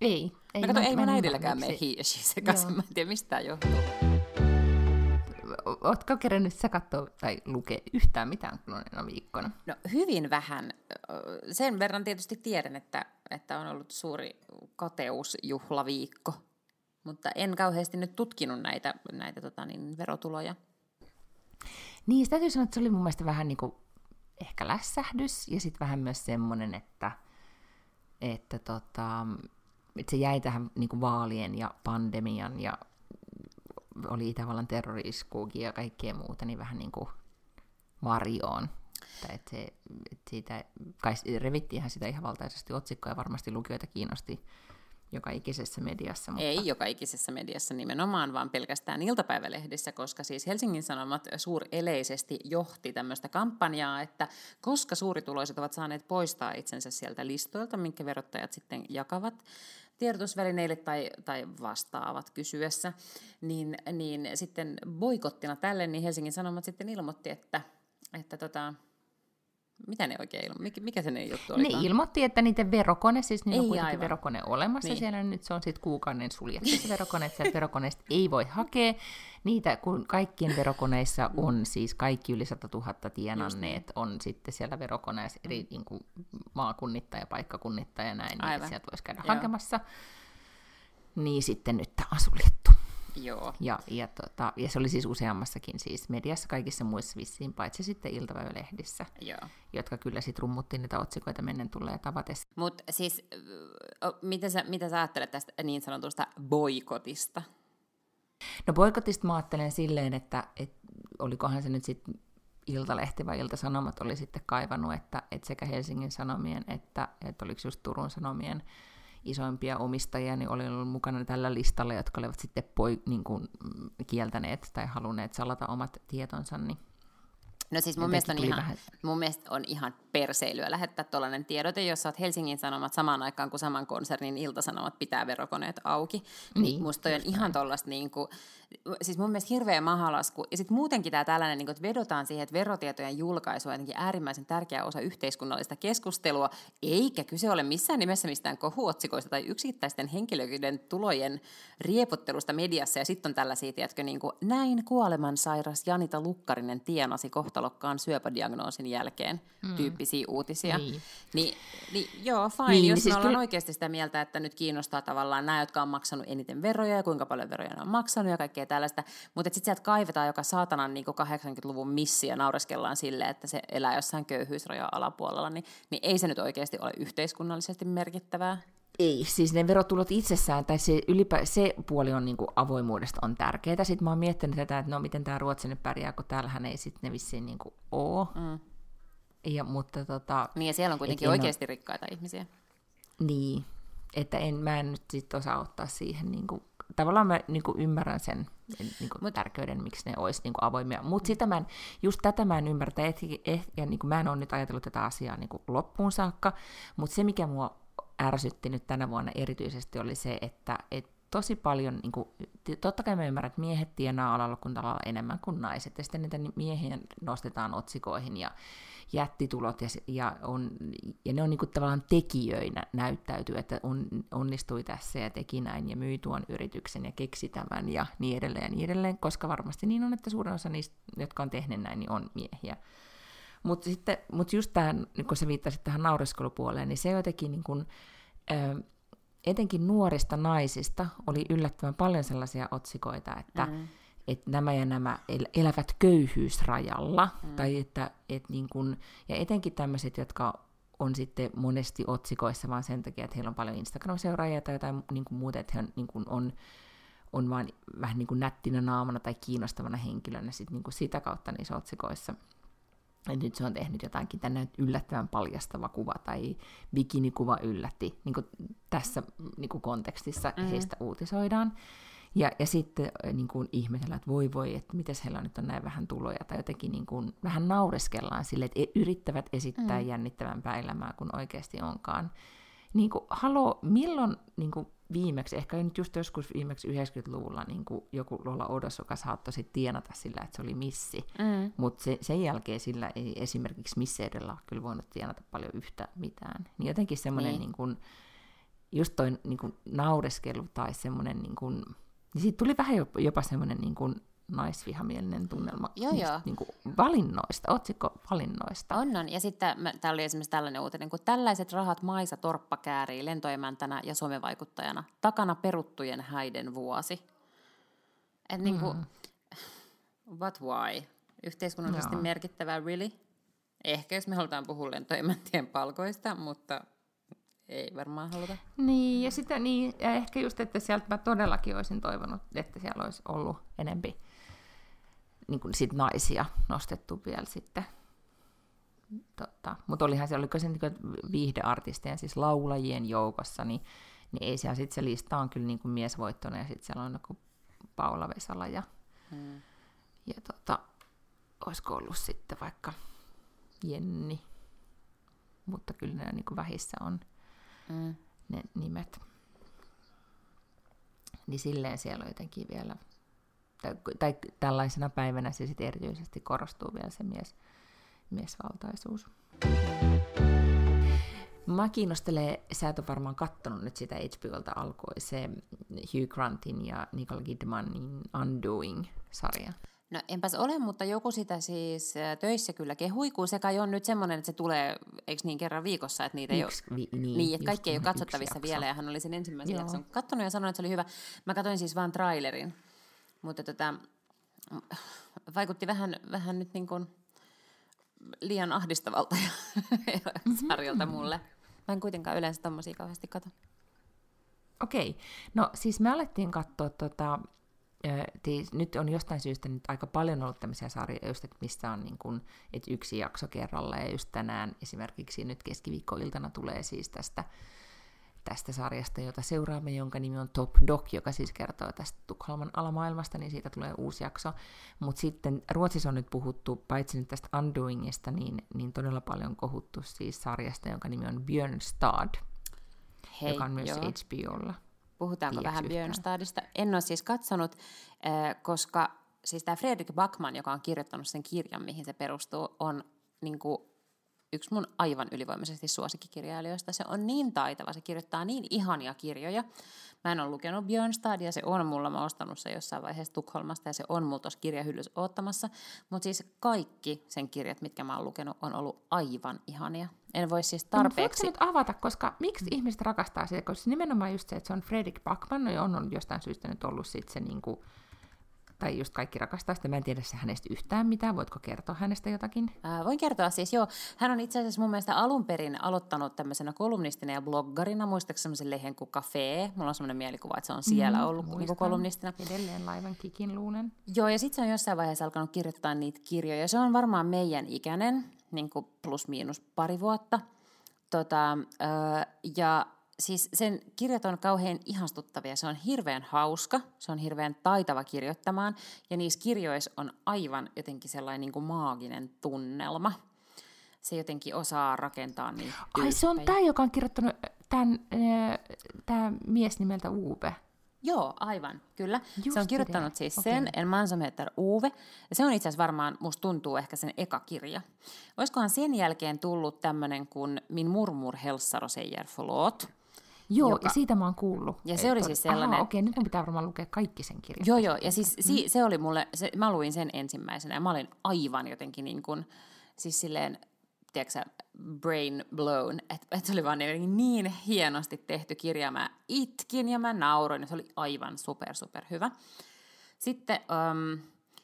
Ei. ei no, kato, ei mun äidilläkään mene he ja she sekaisin. Mä en tiedä, mistä tämä johtuu. Ootko kerännyt sä katsoa tai lukea yhtään mitään kuluneena viikkona? No hyvin vähän. Sen verran tietysti tiedän, että, että on ollut suuri kateusjuhlaviikko mutta en kauheasti nyt tutkinut näitä, näitä tota, niin, verotuloja. Niin, sitä täytyy sanoa, että se oli mun mielestä vähän niin kuin ehkä lässähdys ja sitten vähän myös semmoinen, että, että, tota, että se jäi tähän niin kuin vaalien ja pandemian ja oli Itävallan terrori ja kaikkea muuta, niin vähän niin kuin varjoon. Että se, että siitä, kai revittiinhän sitä ihan valtaisesti otsikkoja, varmasti lukijoita kiinnosti joka ikisessä mediassa. Mutta... Ei joka ikisessä mediassa nimenomaan, vaan pelkästään iltapäivälehdissä, koska siis Helsingin Sanomat suureleisesti johti tämmöistä kampanjaa, että koska suurituloiset ovat saaneet poistaa itsensä sieltä listoilta, minkä verottajat sitten jakavat tiedotusvälineille tai, tai vastaavat kysyessä, niin, niin sitten boikottina tälle, niin Helsingin Sanomat sitten ilmoitti, että, että tota, mitä ne oikein ilmo- mikä, mikä se ne juttu oli? Ne ilmoitti, että niiden verokone, siis niillä on kuitenkin aivan. verokone olemassa niin. siellä, nyt se on sitten kuukauden suljettu se verokone, että sieltä verokoneesta ei voi hakea. Niitä, kun kaikkien verokoneissa on siis kaikki yli 100 000 tienanneet, niin. on sitten siellä verokoneessa eri niin kuin, maakunnitta ja paikkakunnitta ja näin, niin sieltä voisi käydä Joo. hakemassa. Niin sitten nyt tämä on suljettu. Joo. Ja, ja, tota, ja se oli siis useammassakin siis mediassa, kaikissa muissa vissiin, paitsi sitten iltapäivälehdissä, Joo. jotka kyllä sitten rummutti niitä otsikoita mennen tulee tavatessa. Mutta siis, mitä sä, mitä sä ajattelet tästä niin sanotusta boikotista? No boikotista mä ajattelen silleen, että, että olikohan se nyt sitten Iltalehti vai Ilta-Sanomat oli sitten kaivannut, että, että sekä Helsingin Sanomien että, että oliko just Turun Sanomien isoimpia omistajia, niin oli ollut mukana tällä listalla, jotka olivat sitten poi, niin kuin, mm, kieltäneet tai halunneet salata omat tietonsa, niin No siis mun mielestä, on ihan, mun mielestä on ihan perseilyä lähettää tuollainen tiedote, jos olet Helsingin Sanomat samaan aikaan kuin saman konsernin iltasanomat pitää verokoneet auki. Niin, niin musta on ihan tuollaista niin kuin, siis mun mielestä hirveä mahalasku. Ja sitten muutenkin tämä tällainen, niin kuin, että vedotaan siihen, että verotietojen julkaisu on jotenkin äärimmäisen tärkeä osa yhteiskunnallista keskustelua, eikä kyse ole missään nimessä mistään kohuotsikoista tai yksittäisten henkilöiden tulojen riepottelusta mediassa. Ja sitten on tällaisia, tiedätkö, niin kuin, näin kuolemansairas Janita Lukkarinen tienasi kohtalokkaan syöpädiagnoosin jälkeen mm. Tyyppisiä uutisia. Niin, niin, niin joo, fine, niin, jos siis ollaan kyllä... oikeasti sitä mieltä, että nyt kiinnostaa tavallaan nämä, jotka on maksanut eniten veroja ja kuinka paljon veroja ne on maksanut ja kaikkea kaikkea tällaista. Mutta sitten sieltä kaivetaan joka saatanan niin 80-luvun missi ja naureskellaan sille, että se elää jossain köyhyysrajan alapuolella, niin, niin ei se nyt oikeasti ole yhteiskunnallisesti merkittävää. Ei, siis ne verotulot itsessään, tai se, ylipä, se puoli on niin kuin avoimuudesta on tärkeää. Sitten mä oon miettinyt tätä, että no miten tämä Ruotsi nyt pärjää, kun täällähän ei sitten ne vissiin niin kuin ole. Mm. Ja, mutta tota, niin ja siellä on kuitenkin oikeasti ole... rikkaita ihmisiä. Niin, että en, mä en nyt sit osaa ottaa siihen, niin kuin, tavallaan mä niin kuin ymmärrän sen niin kuin Mut, tärkeyden, miksi ne olisi niin kuin avoimia. Mutta sitä mä en, just tätä mä en ymmärrä, et, et, ja niin kuin mä en ole nyt ajatellut tätä asiaa niin kuin loppuun saakka, mutta se mikä mua ärsytti nyt tänä vuonna erityisesti oli se, että et tosi paljon, niin kuin, totta kai mä ymmärrän, että miehet tienaa alalla kun enemmän kuin naiset, ja sitten niitä miehiä nostetaan otsikoihin, ja jättitulot ja, ja, on, ja ne on niin kuin tavallaan tekijöinä näyttäytyy, että on, onnistui tässä ja teki näin ja myi tuon yrityksen ja keksi tämän ja niin edelleen ja niin edelleen, koska varmasti niin on, että suurin osa niistä, jotka on tehneet näin, niin on miehiä. Mutta sitten, mut just tähän, kun sä viittasit tähän naureskelupuoleen, niin se jotenkin niin kuin, etenkin nuorista naisista oli yllättävän paljon sellaisia otsikoita, että mm että nämä ja nämä el- elävät köyhyysrajalla, mm. tai että et niin kun, ja etenkin tämmöiset, jotka on sitten monesti otsikoissa vaan sen takia, että heillä on paljon Instagram-seuraajia tai jotain niin kuin muuta, että he on, niin kuin on, on vaan vähän niin kuin nättinä naamana tai kiinnostavana henkilönä sit niin kuin sitä kautta niissä otsikoissa. Ja nyt se on tehnyt jotakin tänne yllättävän paljastava kuva tai bikinikuva yllätti. Niin kuin tässä niin kuin kontekstissa mm. heistä uutisoidaan. Ja, ja sitten niin kuin ihmetellä, että voi voi, että miten heillä nyt on näin vähän tuloja, tai jotenkin niin kuin, vähän naureskellaan sille, että e, yrittävät esittää mm. jännittävämpää elämää kuin oikeasti onkaan. Niin kuin, halo, milloin niin kuin viimeksi, ehkä nyt just joskus viimeksi 90-luvulla niin kuin joku Lola Odos, joka saattoi sitten tienata sillä, että se oli missi. Mm. Mutta se, sen jälkeen sillä ei esimerkiksi misseidellä kyllä voinut tienata paljon yhtä mitään. Niin jotenkin semmoinen niin. niin kuin, just toi niin kuin naureskelu tai semmoinen niin kuin, niin siitä tuli vähän jopa, jopa semmoinen niin kuin naisvihamielinen tunnelma joo, niistä, joo. Niin kuin valinnoista, otsikko valinnoista. On, on. Ja sitten täällä oli esimerkiksi tällainen uutinen, kun tällaiset rahat Maisa Torppa käärii lentoemäntänä ja somevaikuttajana. Takana peruttujen häiden vuosi. Et niin kuin, mm. what why? Yhteiskunnallisesti joo. merkittävää, really? Ehkä jos me halutaan puhua lentoemäntien palkoista, mutta ei varmaan haluta. Niin, ja, sitä, niin, ja ehkä just, että sieltä mä todellakin olisin toivonut, että siellä olisi ollut enempi niin kuin sit naisia nostettu vielä sitten. Tota, mutta olihan se, oliko se niin viihdeartistien, siis laulajien joukossa, niin, niin ei siellä sitten se lista on kyllä niin kuin miesvoittona, ja sitten siellä on joku Paula Vesala ja, hmm. ja tota, olisiko ollut sitten vaikka Jenni, mutta kyllä ne niin kuin vähissä on mm. ne nimet. Niin silleen siellä on jotenkin vielä, tai, tällaisena päivänä se sitten erityisesti korostuu vielä se mies, miesvaltaisuus. Mä kiinnostelee, sä et ole varmaan kattonut nyt sitä HBOlta alkoi se Hugh Grantin ja Nicole Kidmanin Undoing-sarja. No enpäs ole, mutta joku sitä siis töissä kyllä kehui, kun se kai on nyt semmoinen, että se tulee, eikö niin kerran viikossa, että niitä yksi, ei ole, vi, niin, niin, että kaikki ei ole katsottavissa vielä, ja hän oli sen ensimmäisen Joo. jakson kattonut ja sanonut, että se oli hyvä. Mä katsoin siis vain trailerin, mutta tota, vaikutti vähän, vähän nyt niin kuin liian ahdistavalta sarjalta mulle. Mä en kuitenkaan yleensä tommosia kauheasti kato. Okei, no siis me alettiin katsoa tota, nyt on jostain syystä nyt aika paljon ollut tämmöisiä sarjoja, just, että missä on niin kun, että yksi jakso kerralla, ja just tänään esimerkiksi nyt keskiviikkoiltana tulee siis tästä, tästä sarjasta, jota seuraamme, jonka nimi on Top Dog, joka siis kertoo tästä Tukholman alamaailmasta, niin siitä tulee uusi jakso. Mutta sitten Ruotsissa on nyt puhuttu, paitsi nyt tästä Undoingista, niin, niin todella paljon kohuttu siis sarjasta, jonka nimi on Björnstad, Hei, joka on myös joo. HBOlla. Puhutaanko vähän Björnstadista? En ole siis katsonut, koska siis tämä Fredrik Backman, joka on kirjoittanut sen kirjan, mihin se perustuu, on niin kuin yksi mun aivan ylivoimaisesti suosikkikirjailijoista. Se on niin taitava, se kirjoittaa niin ihania kirjoja. Mä en ole lukenut Björnstadia, se on mulla, mä oon ostanut se jossain vaiheessa Tukholmasta ja se on mulla tuossa kirjahyllyssä ottamassa. Mutta siis kaikki sen kirjat, mitkä mä oon lukenut, on ollut aivan ihania. En voi siis tarpeeksi... No, nyt avata, koska miksi mm. ihmiset rakastaa sitä, koska nimenomaan just se, että se on Fredrik Backman, no on, on jostain syystä nyt ollut sitten se niinku, tai just kaikki rakastaa sitä. Mä en tiedä hänestä yhtään mitään. Voitko kertoa hänestä jotakin? Ää, voin kertoa siis, joo. Hän on itse asiassa mun mielestä alun perin aloittanut tämmöisenä kolumnistina ja bloggarina. Muistaakseni semmoisen lehen kuin Café. Mulla on semmoinen mielikuva, että se on siellä mm, ollut niin kolumnistina. Edelleen laivan kikin luunen. Joo, ja sitten se on jossain vaiheessa alkanut kirjoittaa niitä kirjoja. Se on varmaan meidän ikäinen, niin kuin plus miinus pari vuotta. Tota, ja siis sen kirjat on kauhean ihastuttavia. Se on hirveän hauska, se on hirveän taitava kirjoittamaan ja niissä kirjoissa on aivan jotenkin sellainen niin kuin maaginen tunnelma. Se jotenkin osaa rakentaa niitä Ai se on tämä, joka on kirjoittanut tämän, tämä mies nimeltä Uwe. Joo, aivan, kyllä. Just se on kirjoittanut siis sen, En man som heter Uwe. Ja se on itse asiassa varmaan, musta tuntuu ehkä sen eka kirja. Olisikohan sen jälkeen tullut tämmöinen kuin Min hälsar och säger förlåt. Joo, Joka- ja siitä mä oon kuullut. Ja se oli siis aha, sellainen- okei, nyt mun pitää varmaan lukea kaikki sen kirjan. Joo, joo, ja siis si, se oli mulle, se, mä luin sen ensimmäisenä ja mä olin aivan jotenkin niin kuin, siis silleen, tiedätkö brain blown, että et se oli vaan jotenkin niin hienosti tehty kirja, mä itkin ja mä nauroin, ja se oli aivan super, super hyvä. Sitten um,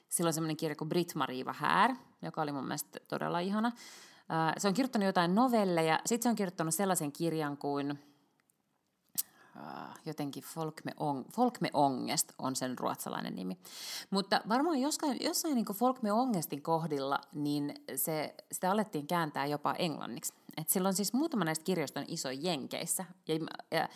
silloin semmoinen kirja kuin Britt-Marie Här, joka oli mun mielestä todella ihana. Uh, se on kirjoittanut jotain novelleja, sitten se on kirjoittanut sellaisen kirjan kuin jotenkin Folk med, ång- Folk med ångest on sen ruotsalainen nimi. Mutta varmaan jossain, jossain niin Folk med ångestin kohdilla, niin se, sitä alettiin kääntää jopa englanniksi. Et silloin siis muutama näistä kirjoista on iso Jenkeissä. Ja, ja,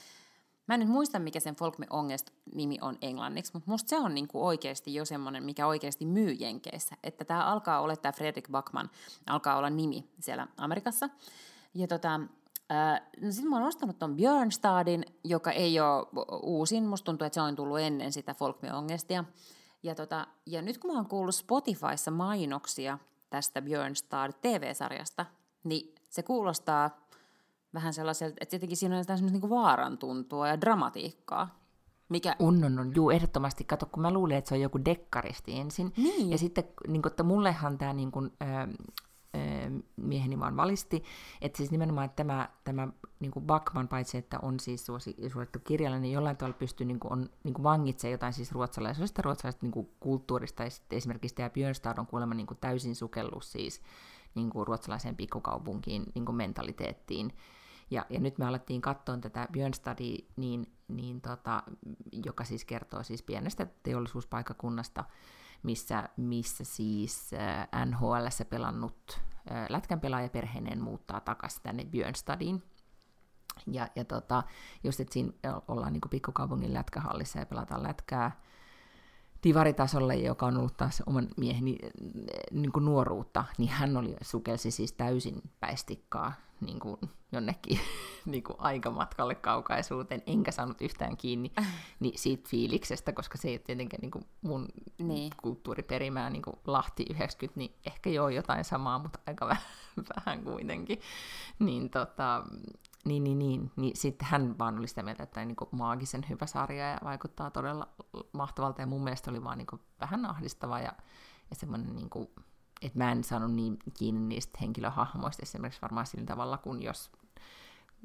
mä en nyt muista, mikä sen Folk med ångest nimi on englanniksi, mutta musta se on niin kuin oikeasti jo semmoinen, mikä oikeasti myy Jenkeissä. Että tämä alkaa olla, tämä Fredrik Backman alkaa olla nimi siellä Amerikassa. Ja tota, no sitten mä oon ostanut ton Björnstadin, joka ei ole uusin. Musta tuntuu, että se on tullut ennen sitä Folk med ångestia. Ja, tota, ja nyt kun mä oon kuullut Spotifyssa mainoksia tästä Björnstad TV-sarjasta, niin se kuulostaa vähän sellaiselta, että jotenkin siinä on jotain semmoista niinku vaaran tuntua ja dramatiikkaa. Mikä, On, on, on. Juu, ehdottomasti. Kato, kun mä luulin, että se on joku dekkaristi ensin. Niin. Ja sitten, niin kuin, että mullehan tämä niin kuin, ö, ö, mieheni vaan valisti, että siis nimenomaan että tämä, tämä niin kuin Backman, paitsi että on siis suosi, suosittu kirjalle, niin jollain tavalla pystyy niin kuin, on, niin kuin vangitsee jotain siis ruotsalaisesta, ruotsalaisesta niin kuin kulttuurista, ja sitten esimerkiksi tämä Björnstad on kuulemma niin kuin täysin sukellus siis niin kuin ruotsalaiseen pikkukaupunkiin niin kuin mentaliteettiin. Ja, ja nyt me alettiin katsoa tätä Björnstadia, niin, niin tota, joka siis kertoo siis pienestä teollisuuspaikakunnasta, missä, missä siis äh, NHL pelannut äh, lätkän pelaaja perheineen muuttaa takaisin tänne Björnstadiin. Ja, ja tota, just, että siinä ollaan niin pikkukaupungin lätkähallissa ja pelataan lätkää divaritasolle, joka on ollut taas oman mieheni niin kuin nuoruutta, niin hän oli, sukelsi siis täysin päistikkaa niin kuin jonnekin niin kuin aikamatkalle kaukaisuuteen, enkä saanut yhtään kiinni niin siitä fiiliksestä, koska se ei ole tietenkään niin kuin mun Niin. niin. kulttuuriperimää, niin kuin Lahti 90, niin ehkä joo jotain samaa, mutta aika vähän, vähän kuitenkin. Niin, tota, niin, niin, niin, niin sitten hän vaan oli sitä mieltä, että tämä on niin maagisen hyvä sarja ja vaikuttaa todella mahtavalta ja mun mielestä oli vaan niin vähän ahdistava ja, ja semmoinen niin kuin, että mä en saanut niin kiinni niistä henkilöhahmoista esimerkiksi varmaan sillä tavalla, kun jos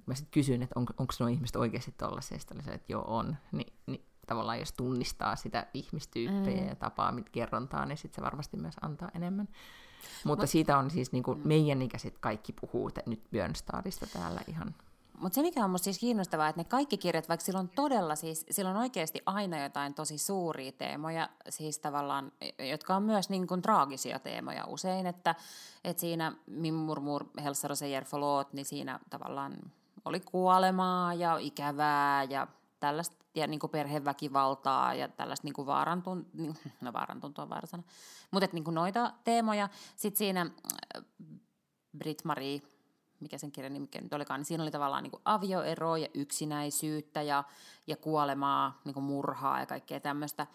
mä sitten kysyin, että on, onko nuo ihmiset oikeasti tollaisia, sitten oli se, että joo on, niin, niin tavallaan jos tunnistaa sitä ihmistyyppejä mm. ja tapaa mit kerrontaa, niin sitten se varmasti myös antaa enemmän. Mutta Mut, siitä on siis niinku, meidän ikäiset kaikki puhuu te, nyt Björnstadista täällä ihan. Mutta se, mikä on musta siis kiinnostavaa, että ne kaikki kirjat, vaikka sillä on todella siis, sillä on oikeasti aina jotain tosi suuria teemoja, siis tavallaan, jotka on myös niin kuin traagisia teemoja usein, että, että siinä och säger förlåt, niin siinä tavallaan oli kuolemaa ja ikävää ja tällaista, ja niin kuin perheväkivaltaa ja tällaista niin kuin vaarantun, no vaarantuntua on vaarasana, mutta niin kuin noita teemoja. Sitten siinä äh, Britt-Marie mikä sen kirjan nimi nyt olikaan, niin siinä oli tavallaan niin kuin avioero ja yksinäisyyttä ja, ja kuolemaa, niin kuin murhaa ja kaikkea tämmöistä.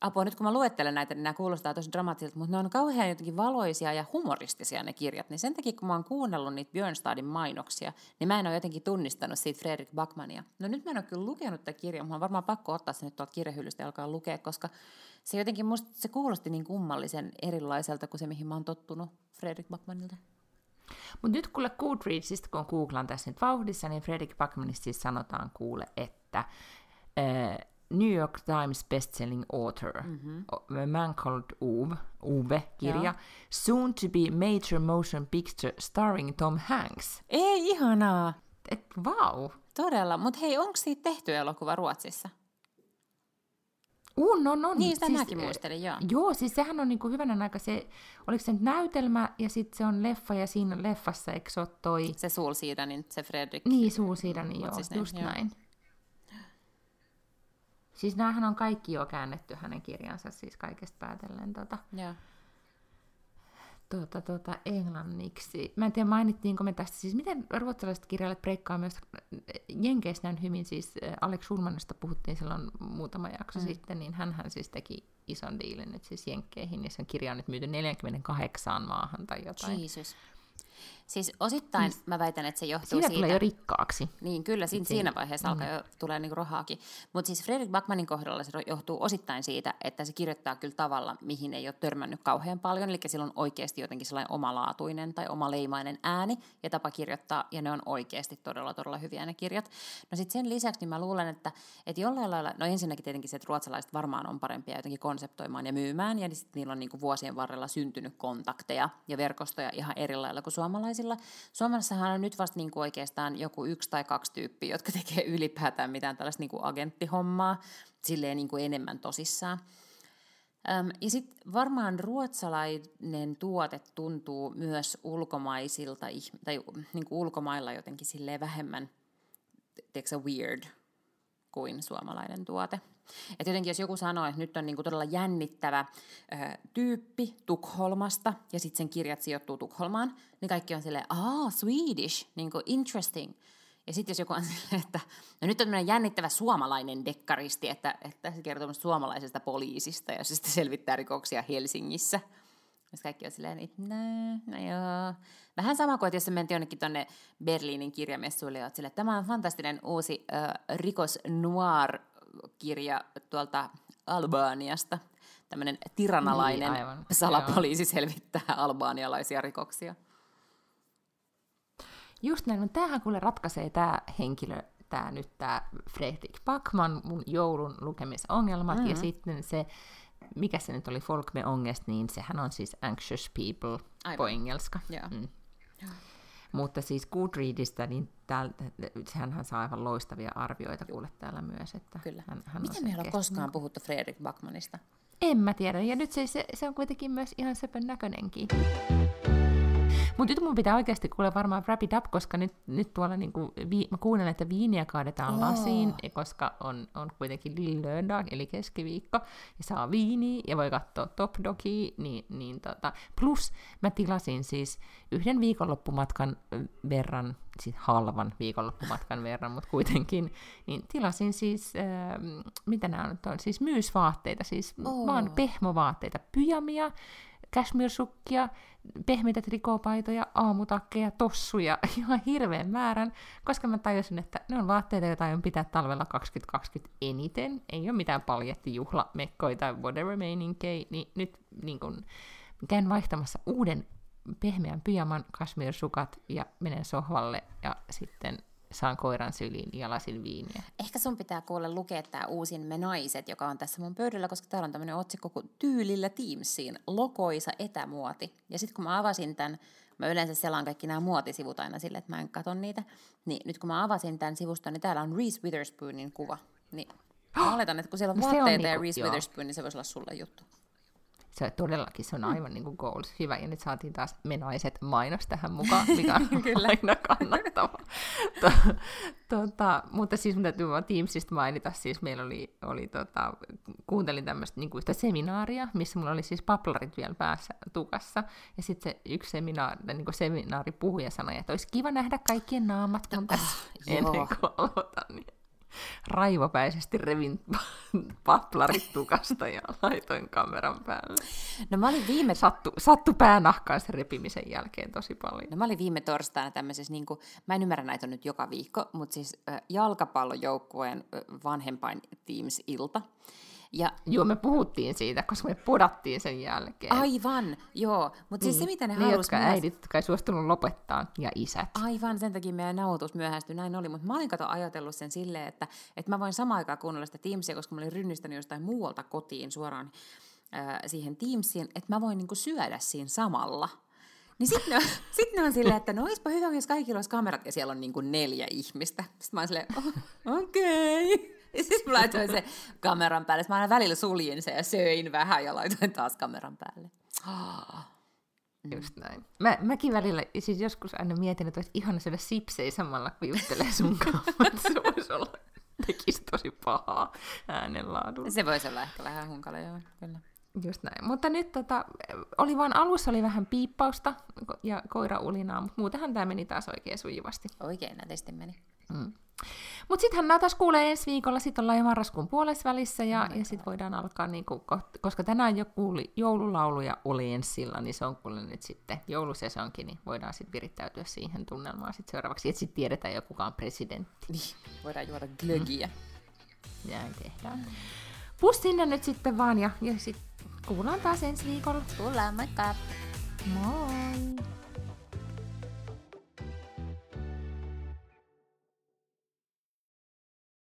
Apua, nyt kun mä luettelen näitä, niin nämä kuulostaa tosi dramaattisilta, mutta ne on kauhean jotenkin valoisia ja humoristisia ne kirjat. Niin sen takia, kun mä oon kuunnellut niitä Björnstadin mainoksia, niin mä en ole jotenkin tunnistanut siitä Fredrik Backmania. No nyt mä en ole kyllä lukenut tätä kirjaa, mutta on varmaan pakko ottaa se nyt tuolta kirjahyllystä ja alkaa lukea, koska se jotenkin musta se kuulosti niin kummallisen erilaiselta kuin se, mihin mä oon tottunut Fredrik Backmanilta. Mutta nyt kuule Goodreadsista, kun googlaan tässä nyt vauhdissa, niin Fredrik Backmanista siis sanotaan kuule, että New York Times bestselling author, mm-hmm. A Man Called Uwe, Uwe-kirja, Joo. soon to be major motion picture starring Tom Hanks. Ei, ihanaa! Et vau! Todella, mutta hei, onko siitä tehty elokuva Ruotsissa? On, on, on. Niin, sitä siis, mäkin muistelin, joo. Joo, siis sehän on niinku hyvänä aika se, oliko se nyt näytelmä ja sitten se on leffa ja siinä leffassa, eikö se ole toi... Se Sulsiidanin, se Fredrik. Niin, Sulsiidanin, joo, siis just joo. näin. Siis näähän on kaikki jo käännetty hänen kirjansa, siis kaikesta päätellen. Tota. Joo tuota, tuota, englanniksi. Mä en tiedä, mainittiinko me tästä, siis miten ruotsalaiset kirjailijat breikkaa myös Jenkeissä näin hyvin, siis äh, Alex Schulmanista puhuttiin silloin muutama jakso mm. sitten, niin hän siis teki ison diilin nyt siis Jenkkeihin, ja sen kirja on nyt myyty 48 maahan tai jotain. Jesus. Siis osittain niin, mä väitän, että se johtuu siinä siitä... tulee jo rikkaaksi. Niin, kyllä, siinä, siinä vaiheessa mm. alkaa jo tulee niinku rahaakin. Mutta siis Fredrik Backmanin kohdalla se johtuu osittain siitä, että se kirjoittaa kyllä tavalla, mihin ei ole törmännyt kauhean paljon. Eli sillä on oikeasti jotenkin sellainen omalaatuinen tai omaleimainen ääni ja tapa kirjoittaa, ja ne on oikeasti todella, todella hyviä ne kirjat. No sitten sen lisäksi niin mä luulen, että, että jollain lailla, no ensinnäkin tietenkin se, että ruotsalaiset varmaan on parempia jotenkin konseptoimaan ja myymään, ja sitten niillä on niinku vuosien varrella syntynyt kontakteja ja verkostoja ihan eri lailla kuin suomalaiset suomalaisilla. Suomessahan on nyt vasta niin kuin oikeastaan joku yksi tai kaksi tyyppiä, jotka tekee ylipäätään mitään tällaista niin kuin agenttihommaa, silleen niin kuin enemmän tosissaan. Ja sitten varmaan ruotsalainen tuote tuntuu myös ulkomaisilta, tai niin kuin ulkomailla jotenkin silleen vähemmän, tiedätkö weird kuin suomalainen tuote. Et jotenkin jos joku sanoo, että nyt on niinku todella jännittävä ö, tyyppi Tukholmasta ja sitten sen kirjat sijoittuu Tukholmaan, niin kaikki on silleen, ah, Swedish, niinku interesting. Ja sitten jos joku on silleen, että no nyt on tämmöinen jännittävä suomalainen dekkaristi, että, että se kertoo suomalaisesta poliisista ja se sitten selvittää rikoksia Helsingissä. Ja kaikki on silleen, että no, no joo. Vähän sama kuin, että jos mentiin jonnekin tuonne Berliinin kirjamessuille, että sille, tämä on fantastinen uusi äh, rikos noir kirja tuolta Albaniasta. Tämmöinen tiranalainen niin, aivan. salapoliisi Joo. selvittää albaanialaisia rikoksia. Just näin, mutta tämähän kuule ratkaisee tämä henkilö, tämä nyt tämä Fredrik Backman, mun joulun lukemisongelmat, mm-hmm. ja sitten se, mikä se nyt oli, Folkme Ongest, niin sehän on siis Anxious People Aivan. på engelska. Joo. Mm. Mutta siis Goodreadista, niin täällä, hän saa aivan loistavia arvioita kuule täällä myös. Että Kyllä. Hän, hän Miten meillä on koskaan puhuttu Fredrik Backmanista? En mä tiedä, ja nyt se, se, se on kuitenkin myös ihan söpön näköinenkin. Mutta nyt mun pitää oikeasti kuule varmaan wrap it up, koska nyt, nyt tuolla niinku, vi, mä kuulen, että viiniä kaadetaan oh. lasiin, koska on, on kuitenkin Lillöndag, eli keskiviikko, ja saa viiniä ja voi katsoa Top Dogia, niin, niin tota. plus mä tilasin siis yhden viikonloppumatkan verran, siis halvan viikonloppumatkan verran, mutta kuitenkin, niin tilasin siis, äh, mitä nämä on, on siis myysvaatteita, siis oh. vaan pehmovaatteita, pyjamia, cashmere-sukkia, pehmeitä trikoopaitoja, aamutakkeja, tossuja, ihan hirveän määrän, koska mä tajusin, että ne on vaatteita, joita aion pitää talvella 2020 eniten. Ei ole mitään paljettijuhlamekkoja tai whatever meininkei, niin nyt niin kun, käyn vaihtamassa uuden pehmeän pyjaman, kashmir-sukat ja menen sohvalle ja sitten saan koiran syliin ja lasin viiniä. Ehkä sun pitää kuulla lukea tämä uusin Me naiset, joka on tässä mun pöydällä, koska täällä on tämmöinen otsikko kuin Tyylillä Teamsiin, lokoisa etämuoti. Ja sitten kun mä avasin tämän, mä yleensä selaan kaikki nämä muotisivut aina sille, että mä en katso niitä, niin nyt kun mä avasin tämän sivuston, niin täällä on Reese Witherspoonin kuva. Niin mä oletan, että kun siellä on no vaatteita on niinku, ja Reese Witherspoon, niin se voisi olla sulle juttu se todellakin se on mm. aivan niin kuin goals. Hyvä, ja nyt saatiin taas menaiset mainos tähän mukaan, mikä on Kyllä. aina kannattava. to, tota, mutta siis mun täytyy vaan Teamsista mainita, siis meillä oli, oli tota, kuuntelin tämmöistä niin kuin yhtä seminaaria, missä mulla oli siis paplarit vielä päässä tukassa, ja sitten se yksi seminaari, niin kuin seminaaripuhuja sanoi, että olisi kiva nähdä kaikkien naamat, kun tässä oh, ennen kuin aloitan. Niin raivopäisesti revin paplarit tukasta ja laitoin kameran päälle. No mä olin viime... Sattu, sattu päänahkaan sen repimisen jälkeen tosi paljon. No mä olin viime torstaina tämmöisessä, niin kuin, mä en ymmärrä näitä nyt joka viikko, mutta siis äh, jalkapallojoukkueen äh, vanhempain Teams-ilta. Ja, joo, me puhuttiin siitä, koska me podattiin sen jälkeen. Aivan, joo. Mutta siis mm. se, mitä ne, ne halusi... jotka myöhäst... äidit, jotka ei suostunut lopettaa, ja isät. Aivan, sen takia meidän nauhoitus myöhästyi, näin oli. Mutta mä olin kato ajatellut sen silleen, että, että mä voin samaan aikaan kuunnella sitä Teamsia, koska mä olin rynnistänyt jostain muualta kotiin suoraan äh, siihen Teamsiin, että mä voin niinku syödä siinä samalla. Niin sitten ne, sit ne on silleen, että no olisipa hyvä, jos kaikilla olisi kamerat ja siellä on niinku neljä ihmistä. Sitten mä oon silleen, oh, okei. Okay siis mä laitoin se kameran päälle. Mä aina välillä suljin sen ja söin vähän ja laitoin taas kameran päälle. Just näin. Mä, mäkin välillä, siis joskus aina mietin, että olisi ihana syödä sipsejä samalla, kun viistelee sun kanssa. se voisi olla, tekisi tosi pahaa äänenlaadulla. Se voisi olla ehkä vähän hunkala, joo, kyllä. Just näin. Mutta nyt tota, oli vaan alussa oli vähän piippausta ja koiraulinaa, mutta muutenhan tämä meni taas oikein sujuvasti. Oikein nätisti meni. Mm. Mutta sittenhän nämä taas kuulee ensi viikolla, sitten ollaan jo marraskuun puolessa välissä ja, ja sitten voidaan alkaa, niinku, koska tänään jo kuuli joululauluja oli ensillä, niin se on kuule nyt sitten joulusesonkin, niin voidaan sitten virittäytyä siihen tunnelmaan sitten seuraavaksi, että sitten tiedetään jo kuka on presidentti. Niin, voidaan juoda glögiä. Mm. Näin tehdään. Pus sinne nyt sitten vaan ja, ja sitten kuullaan taas ensi viikolla. Kuullaan, moikka! Moi!